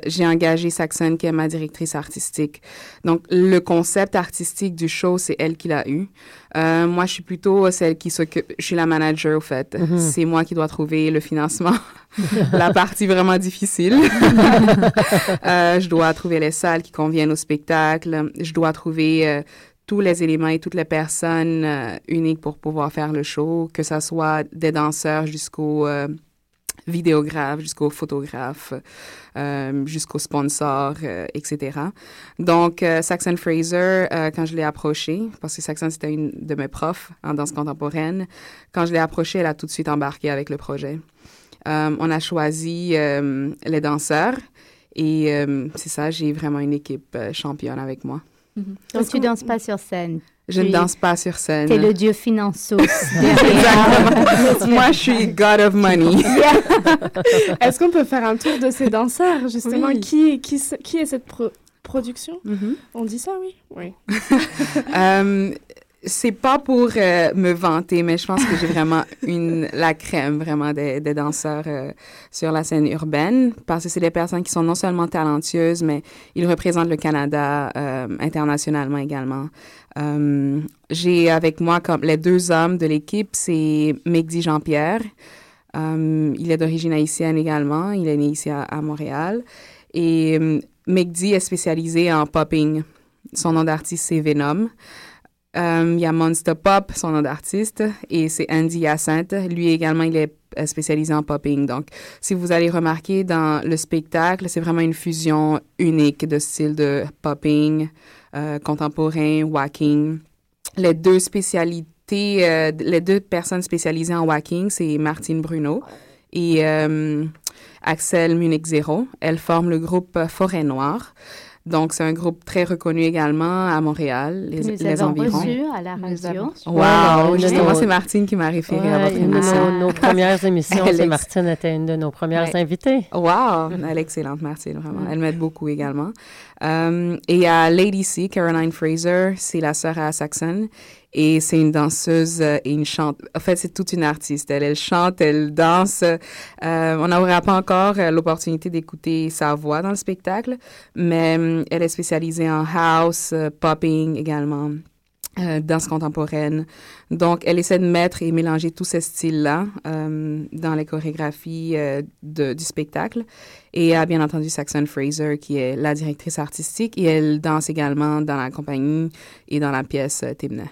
j'ai engagé Saxon, qui est ma directrice artistique donc, le concept artistique du show, c'est elle qui l'a eu. Euh, moi, je suis plutôt celle qui s'occupe. Je suis la manager, au fait. Mhm. C'est moi qui dois trouver le financement. [laughs] la partie vraiment difficile. [laughs] euh, je dois trouver les salles qui conviennent au spectacle. Je dois trouver euh, tous les éléments et toutes les personnes euh, uniques pour pouvoir faire le show, que ce soit des danseurs jusqu'au vidéographe jusqu'au photographe, euh, jusqu'au sponsor, euh, etc. Donc, euh, Saxon Fraser, euh, quand je l'ai approché, parce que Saxon, c'était une de mes profs en danse contemporaine, quand je l'ai approché, elle a tout de suite embarqué avec le projet. on a choisi les danseurs et c'est ça, j'ai vraiment une équipe championne avec moi. Mm-hmm. Donc, tu danses pas sur scène je ne danse pas sur scène. T'es le dieu financier. [laughs] Moi, je suis God of Money. [laughs] Est-ce qu'on peut faire un tour de ces danseurs, justement? Qui, qui, qui est cette production? Mm-hmm. On dit ça, oui? Oui. [laughs] Euh, c'est pas pour euh, me vanter, mais je pense que j'ai vraiment [laughs] une la crème vraiment des, des danseurs euh, sur la scène urbaine parce que c'est des personnes qui sont non seulement talentueuses, mais ils représentent le Canada euh, internationalement également. j'ai avec moi comme les deux hommes de l'équipe, c'est Megdi Jean-Pierre. il est d'origine haïtienne également. Il est né ici à, à Montréal. Et Megdi est spécialisé en popping. son nom d'artiste, c'est Venom. Il y a Monster Pop, son nom d'artiste, et c'est Andy Hyacinthe. Lui également, il est spécialisé en popping. Donc, si vous allez remarquer dans le spectacle, c'est vraiment une fusion unique de style de popping, contemporain, whacking. Les deux spécialités, les deux personnes spécialisées en whacking, c'est Martine Bruno et Axel Munich Zero. Elles forment le groupe Forêt Noire. Donc, c'est un groupe très reconnu également à Montréal, les, Nous les avons environs. reçu à la radio. Wow! Justement, c'est Martine qui m'a référé à votre une de émission. nos, nos premières [laughs] émissions, c'est Martine était une de nos premières Ouais. invitées. Wow! Elle est excellente, Martine, vraiment. Elle m'aide beaucoup également. Euh, et il y a Lady C, Caroline Fraser, c'est la sœur à Saxon. Et c'est une danseuse euh, et une chante. En fait, c'est toute une artiste. Elle, elle chante, elle danse. Euh, on n'aura pas encore euh, l'opportunité d'écouter sa voix dans le spectacle, mais euh, elle est spécialisée en house, popping également. euh, danse contemporaine. Donc, elle essaie de mettre et mélanger tous ces styles-là euh, dans les chorégraphies euh, de- du spectacle. Et a bien entendu Saxon Fraser, qui est la directrice artistique, et elle danse également dans la compagnie et dans la pièce Timna.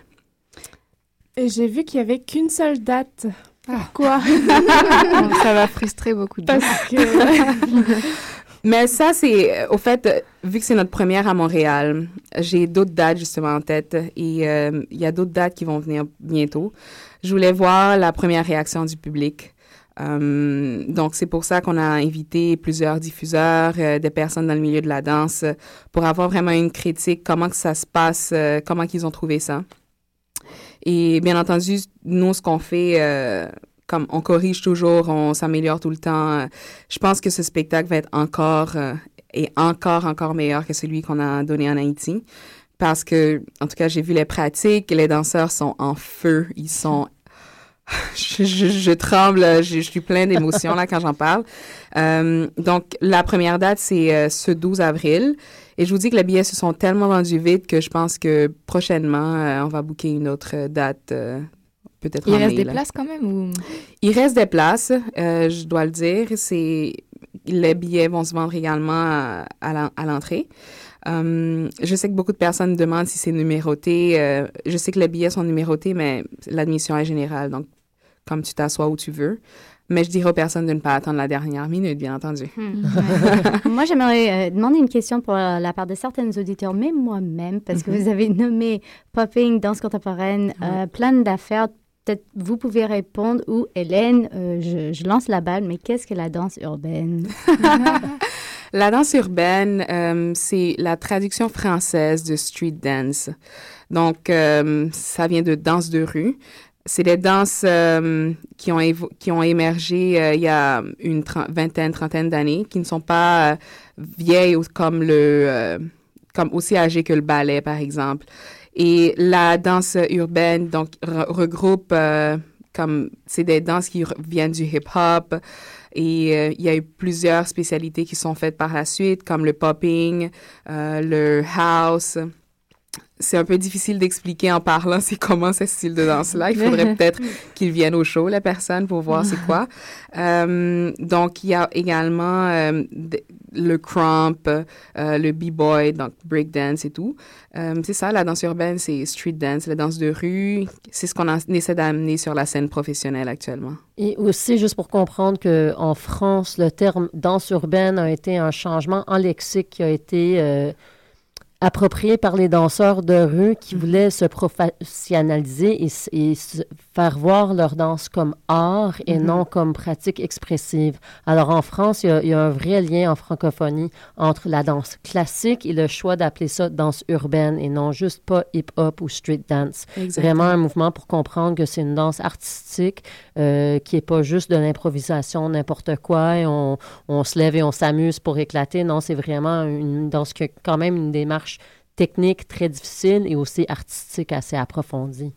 Et j'ai vu qu'il y avait qu'une seule date. Pourquoi [laughs] Ça va frustrer beaucoup de gens. Parce que [laughs] Mais ça, c'est, au fait, vu que c'est notre première à Montréal, j'ai d'autres dates justement en tête et euh, il y a d'autres dates qui vont venir bientôt. Je voulais voir la première réaction du public. Euh, donc, c'est pour ça qu'on a invité plusieurs diffuseurs, euh, des personnes dans le milieu de la danse, pour avoir vraiment une critique, comment que ça se passe, euh, comment qu'ils ont trouvé ça? Et bien entendu, nous, ce qu'on fait, euh, comme on corrige toujours, on s'améliore tout le temps. euh, Je pense que ce spectacle va être encore euh, et encore, encore meilleur que celui qu'on a donné en Haïti. Parce que, en tout cas, j'ai vu les pratiques, les danseurs sont en feu, ils sont [laughs] je, tremble, je, je suis plein d'émotions là quand j'en parle. Euh, donc, la première date, c'est euh, ce 12 avril. Et je vous dis que les billets se sont tellement vendus vite que je pense que prochainement, euh, on va booker une autre date, euh, peut-être Il en reste mai, des là. places quand même ou? Il reste des places, euh, je dois le dire. C'est les billets vont se vendre également à, à l'en- à l'entrée. Je sais que beaucoup de personnes demandent si c'est numéroté. Euh, je sais que les billets sont numérotés, mais l'admission est générale, donc comme tu t'assois où tu veux. Mais je dirais aux personnes de ne pas attendre la dernière minute, bien entendu. Hmm. [laughs] Moi, j'aimerais euh, demander une question pour euh, la part de certains auditeurs, même moi-même, parce que Mhm. vous avez nommé popping, danse contemporaine, euh, plein d'affaires. Peut-être vous pouvez répondre ou Hélène, euh, je, je lance la balle, mais qu'est-ce que la danse urbaine? [laughs] La danse urbaine, euh, c'est la traduction française de street dance. Donc, euh, ça vient de danse de rue. C'est des danses euh, qui, ont qui ont émergé euh, il y a une vingtaine, trentaine d'années, qui ne sont pas euh, vieilles comme le, comme aussi âgées que le ballet, par exemple. Et la danse urbaine, donc, re- regroupe comme, c'est des danses qui viennent du hip-hop, et il y a eu plusieurs spécialités qui sont faites par la suite, comme le popping, le house. C'est un peu difficile d'expliquer en parlant c'est comment ce style de danse-là. Il faudrait [laughs] peut-être qu'ils viennent au show, la personne, pour voir c'est quoi. Euh, donc, il y a également euh, le crump, euh, le b-boy, donc breakdance et tout. C'est ça, la danse urbaine, c'est street dance, la danse de rue. C'est ce qu'on essaie d'amener sur la scène professionnelle actuellement. Et aussi, juste pour comprendre qu'en France, le terme danse urbaine a été un changement en lexique qui a été approprié par les danseurs de rue qui voulaient se professionnaliser et, et se faire voir leur danse comme art et Mhm. non comme pratique expressive. Alors en France, il y, a, il y a un vrai lien en francophonie entre la danse classique et le choix d'appeler ça danse urbaine et non juste pas hip-hop ou street dance. Exactement. Vraiment un mouvement pour comprendre que c'est une danse artistique euh, qui est pas juste de l'improvisation, n'importe quoi, et on, on se lève et on s'amuse pour éclater. Non, c'est vraiment une danse qui a quand même une démarche technique très difficile et aussi artistique assez approfondie.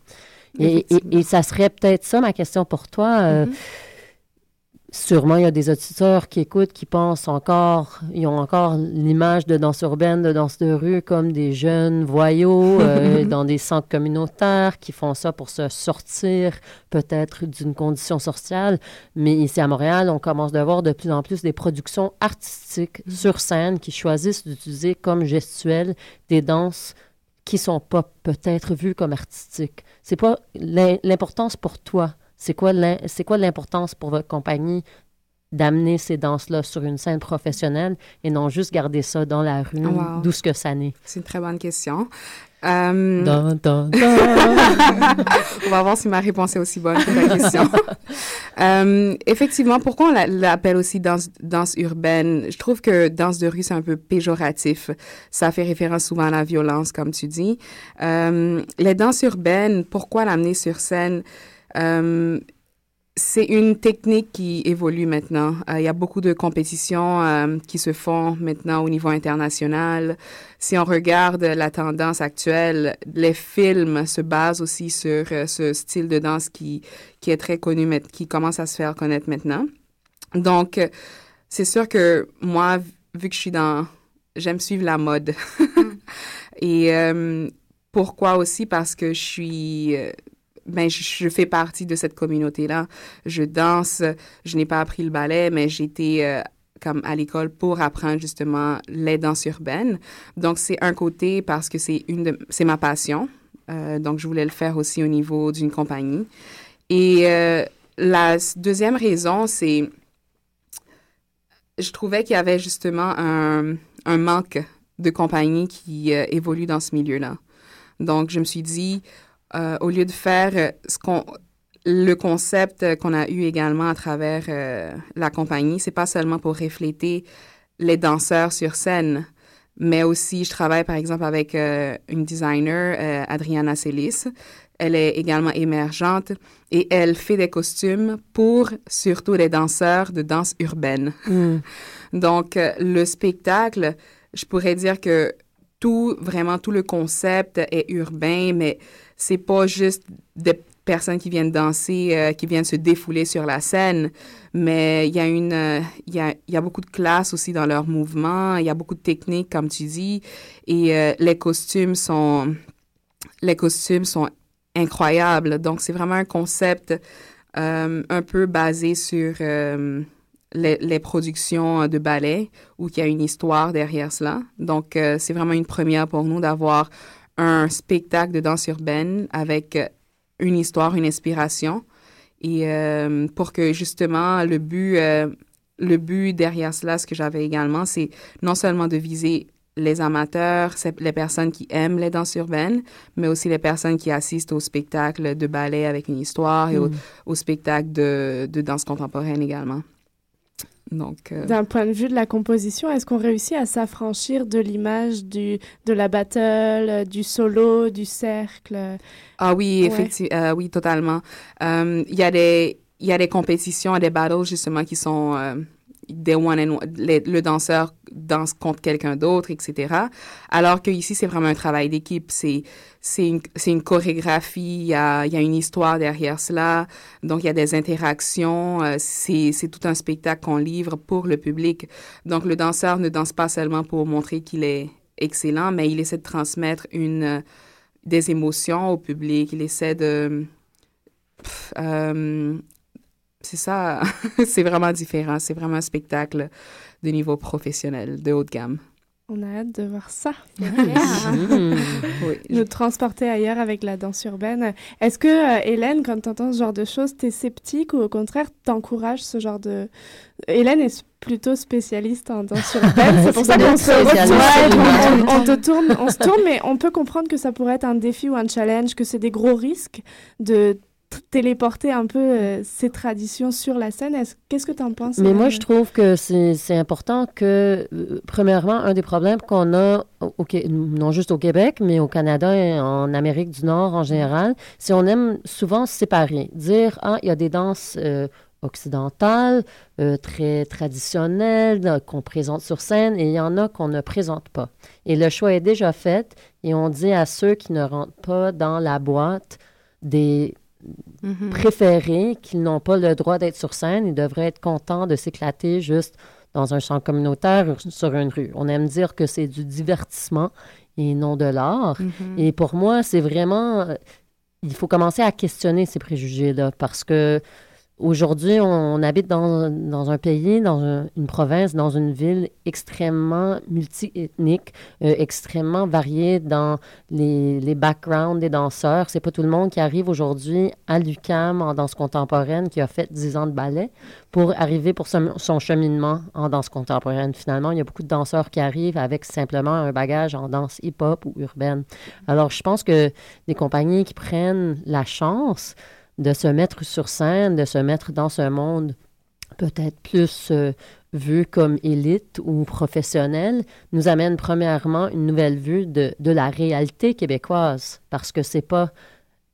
Et, et, et ça serait peut-être ça ma question pour toi. euh, Sûrement, il y a des auditeurs qui écoutent, qui pensent encore, ils ont encore l'image de danse urbaine, de danse de rue, comme des jeunes voyous [laughs] euh, dans des centres communautaires qui font ça pour se sortir peut-être d'une condition sociale. Mais ici à Montréal, on commence à voir de plus en plus des productions artistiques sur scène qui choisissent d'utiliser comme gestuelle des danses qui sont pas peut-être vus comme artistiques. C'est pas l'importance pour toi. C'est quoi l'importance pour votre compagnie d'amener ces danses-là sur une scène professionnelle et non juste garder ça dans la rue, d'où ce que ça naît? C'est une très bonne question. Euh, [laughs] on va voir si ma réponse est aussi bonne que la question. [laughs] euh, effectivement, pourquoi on l'appelle aussi danse, danse urbaine? Je trouve que danse de rue, c'est un peu péjoratif. Ça fait référence souvent à la violence, comme tu dis. Euh, les danses urbaines, pourquoi l'amener sur scène? Euh, c'est une technique qui évolue maintenant. Euh, il y a beaucoup de compétitions euh, qui se font maintenant au niveau international. Si on regarde la tendance actuelle, les films se basent aussi sur euh, ce style de danse qui, qui est très connu, mais qui commence à se faire connaître maintenant. Donc, c'est sûr que moi, vu que je suis dans... J'aime suivre la mode. [laughs] Et pourquoi aussi? Parce que je suis ben, je, fais partie de cette communauté-là. Je danse, je n'ai pas appris le ballet, mais j'étais euh, comme à l'école pour apprendre justement les danses urbaines. Donc, c'est un côté parce que c'est une c'est ma passion. Euh, donc, je voulais le faire aussi au niveau d'une compagnie. Et euh, la deuxième raison, c'est je trouvais qu'il y avait justement un, un manque de compagnie qui évolue dans ce milieu-là. Donc, je me suis dit, euh, au lieu de faire euh, ce qu'on le concept qu'on a eu également à travers euh, la compagnie, c'est pas seulement pour refléter les danseurs sur scène, mais aussi je travaille par exemple avec une designer, Adriana Celis. Elle est également émergente et elle fait des costumes pour surtout les danseurs de danse urbaine. Mm. [laughs] Donc le spectacle, je pourrais dire que tout, vraiment tout le concept est urbain, mais c'est pas juste des personnes qui viennent danser, euh, qui viennent se défouler sur la scène, mais il y a une, euh, y, a, y, a, beaucoup de classe aussi dans leurs mouvements, il y a beaucoup de techniques, comme tu dis, et euh, les costumes sont, les costumes sont incroyables. Donc, c'est vraiment un concept un peu basé sur les, les, productions de ballet, où il y a une histoire derrière cela. Donc, c'est vraiment une première pour nous d'avoir un spectacle de danse urbaine avec euh, une histoire, une inspiration. Et euh, pour que justement le but, euh, le but derrière cela, ce que j'avais également, c'est non seulement de viser les amateurs, les personnes qui aiment les danses urbaines, mais aussi les personnes qui assistent au spectacle de ballet avec une histoire et au, mm. au, spectacle de, de danse contemporaine également. Euh, D'un point de vue de la composition, est-ce qu'on réussit à s'affranchir de l'image du de la battle, du solo, du cercle? Ah oui, effectivement, euh, oui, totalement. Euh, il y a des il y a des compétitions et des battles justement qui sont des one and le danseur danse contre quelqu'un d'autre, etc. Alors que ici, c'est vraiment un travail d'équipe. C'est c'est une, une, chorégraphie, il y a, y a, une histoire derrière cela, donc il y a des interactions, euh, c'est tout un spectacle qu'on livre pour le public. Donc le danseur ne danse pas seulement pour montrer qu'il est excellent, mais il essaie de transmettre une, des émotions au public, il essaie de... Euh, c'est ça, [laughs] c'est vraiment différent. C'est vraiment un spectacle de niveau professionnel, de haute gamme. On a hâte de voir ça. [laughs] oui. Nous transporter ailleurs avec la danse urbaine. Est-ce que, euh, Hélène, quand tu entends ce genre de choses, tu es sceptique ou au contraire, t'encourages ce genre de... Hélène est plutôt spécialiste en danse [laughs] urbaine. C'est pour ça qu'on se on, on, tourne, on se tourne, mais on peut comprendre que ça pourrait être un défi ou un challenge, que c'est des gros risques de téléporter un peu euh, ces traditions sur la scène. Qu'est-ce que tu en penses? Mais moi, je trouve que c'est important que, euh, premièrement, un des problèmes qu'on a, au, non juste au Québec, mais au Canada et en Amérique du Nord en général, c'est on aime souvent se séparer. Dire, ah, il y a des danses euh, occidentales, très traditionnelles, qu'on présente sur scène, et il y en a qu'on ne présente pas. Et le choix est déjà fait, et on dit à ceux qui ne rentrent pas dans la boîte des Mhm. préférés qu'ils n'ont pas le droit d'être sur scène. Ils devraient être contents de s'éclater juste dans un champ communautaire ou sur une rue. On aime dire que c'est du divertissement et non de l'art. Mhm. Et pour moi, c'est vraiment... Il faut commencer à questionner ces préjugés-là parce que Aujourd'hui, on, habite dans, dans, un pays, dans une province, dans une ville extrêmement multiethnique, euh, extrêmement variée dans les, les backgrounds des danseurs. C'est pas tout le monde qui arrive aujourd'hui à l'UCAM en danse contemporaine qui a fait 10 ans de ballet pour arriver pour son, son cheminement en danse contemporaine. Finalement, il y a beaucoup de danseurs qui arrivent avec simplement un bagage en danse hip-hop ou urbaine. Alors, je pense que des compagnies qui prennent la chance de se mettre sur scène, de se mettre dans ce monde peut-être plus euh, vu comme élite ou professionnel, nous amène premièrement une nouvelle vue de, de la réalité québécoise, parce que c'est pas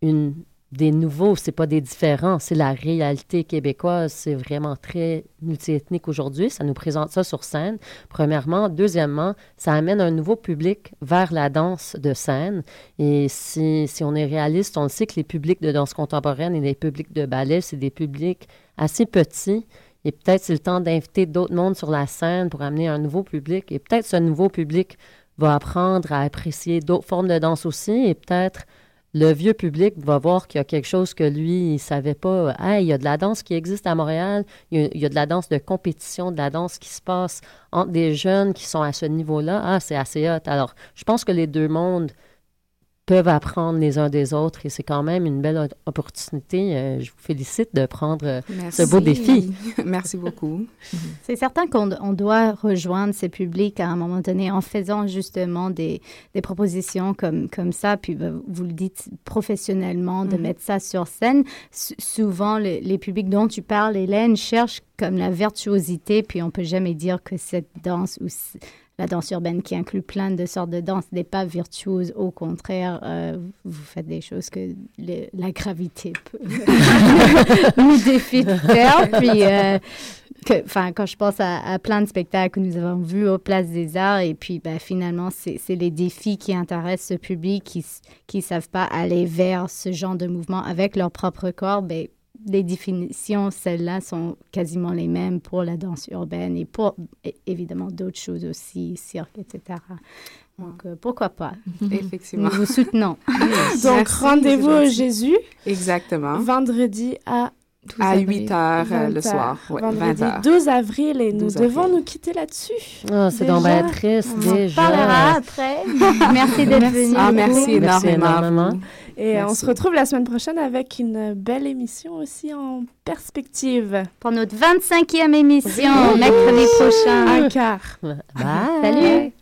une des nouveaux, c'est pas des différents, c'est la réalité québécoise, c'est vraiment très multiethnique aujourd'hui, ça nous présente ça sur scène, premièrement. Deuxièmement, ça amène un nouveau public vers la danse de scène. Et si, si on est réaliste, on sait que les publics de danse contemporaine et les publics de ballet, c'est des publics assez petits. Et peut-être c'est le temps d'inviter d'autres mondes sur la scène pour amener un nouveau public. Et peut-être ce nouveau public va apprendre à apprécier d'autres formes de danse aussi et peut-être le vieux public va voir qu'il y a quelque chose que lui, il savait pas. il y a de la danse qui existe à Montréal, il y, a, de la danse de compétition, de la danse qui se passe entre des jeunes qui sont à ce niveau-là. Ah, c'est assez hot. Alors, je pense que les deux mondes peuvent apprendre les uns des autres et c'est quand même une belle opportunité. Euh, je vous félicite de prendre euh, ce beau défi. [laughs] Merci beaucoup. [laughs] c'est certain qu'on doit rejoindre ces publics à un moment donné en faisant justement des, des propositions comme, comme ça, puis bah, vous le dites professionnellement, de mhm. mettre ça sur scène. souvent, les publics dont tu parles, Hélène, cherchent comme la virtuosité, puis on peut jamais dire que cette danse ou la danse urbaine qui inclut plein de sortes de danses n'est pas virtuose. Au contraire, euh, vous faites des choses que la gravité peut [laughs] nous défie de faire. Puis, euh, enfin, quand je pense à, plein de spectacles que nous avons vus aux places des arts, et puis ben, finalement, c'est les défis qui intéressent ce public qui ne savent pas aller vers ce genre de mouvement avec leur propre corps. Ben, les définitions, celles-là, sont quasiment les mêmes pour la danse urbaine et pour évidemment d'autres choses aussi, cirque, etc. Donc, euh, pourquoi pas? [laughs] Effectivement. Nous vous soutenons. [laughs] Donc, rendez-vous au Jésus. Exactement. Vendredi à à 8 heures euh, le soir. Ouais, vendredi 12 avril et nous devons nous quitter là-dessus. Oh, c'est donc bien triste on déjà. parlera après. [laughs] merci d'être venu. Ah, merci énormément. Et on se retrouve la semaine prochaine avec une belle émission aussi en perspective. Pour notre 25e émission, mercredi prochain. Un quart. Bye. Salut.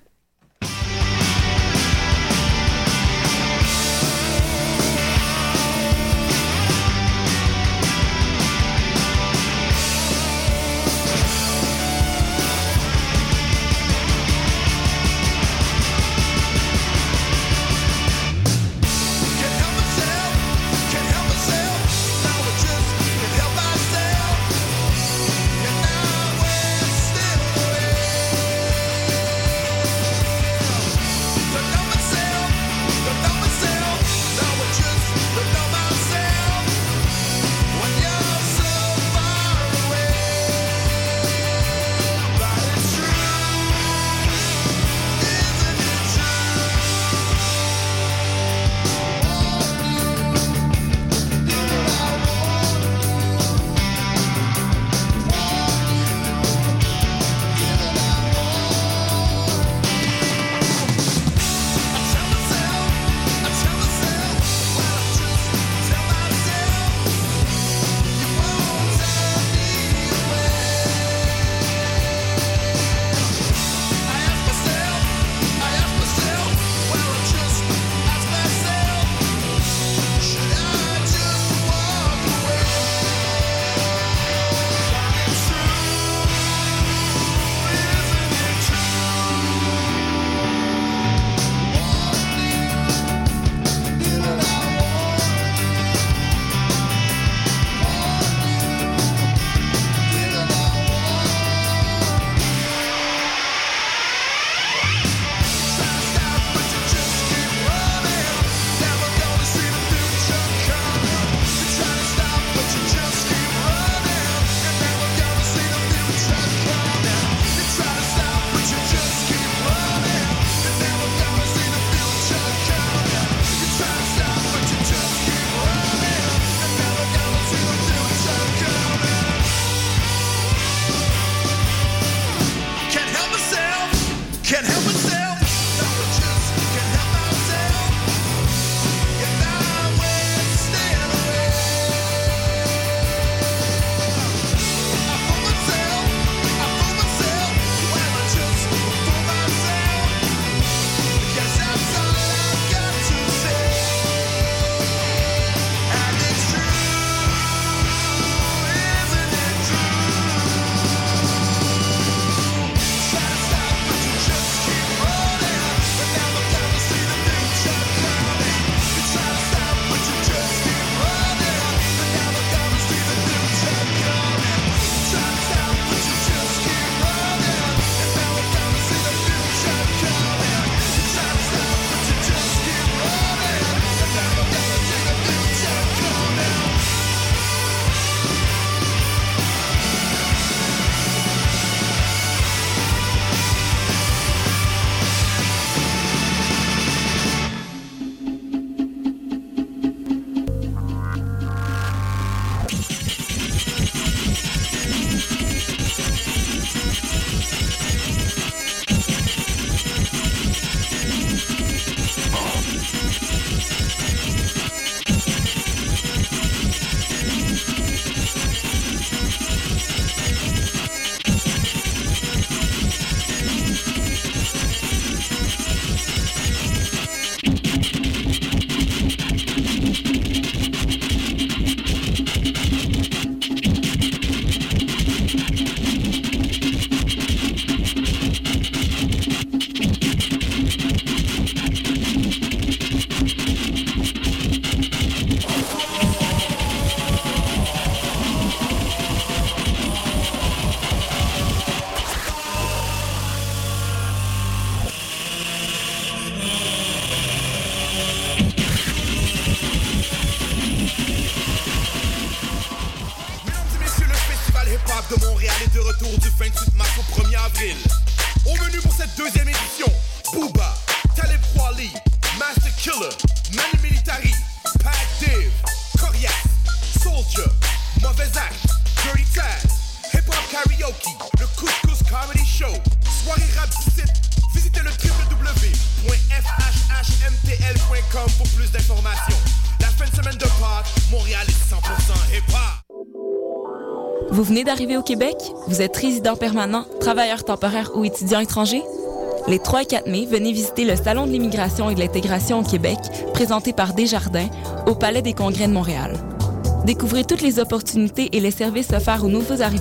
D'arriver au Québec? Vous êtes résident permanent, travailleur temporaire ou étudiant étranger? Les 3 et 4 mai, venez visiter le Salon de l'immigration et de l'intégration au Québec, présenté par Desjardins, au Palais des Congrès de Montréal. Découvrez toutes les opportunités et les services offerts aux nouveaux arrivants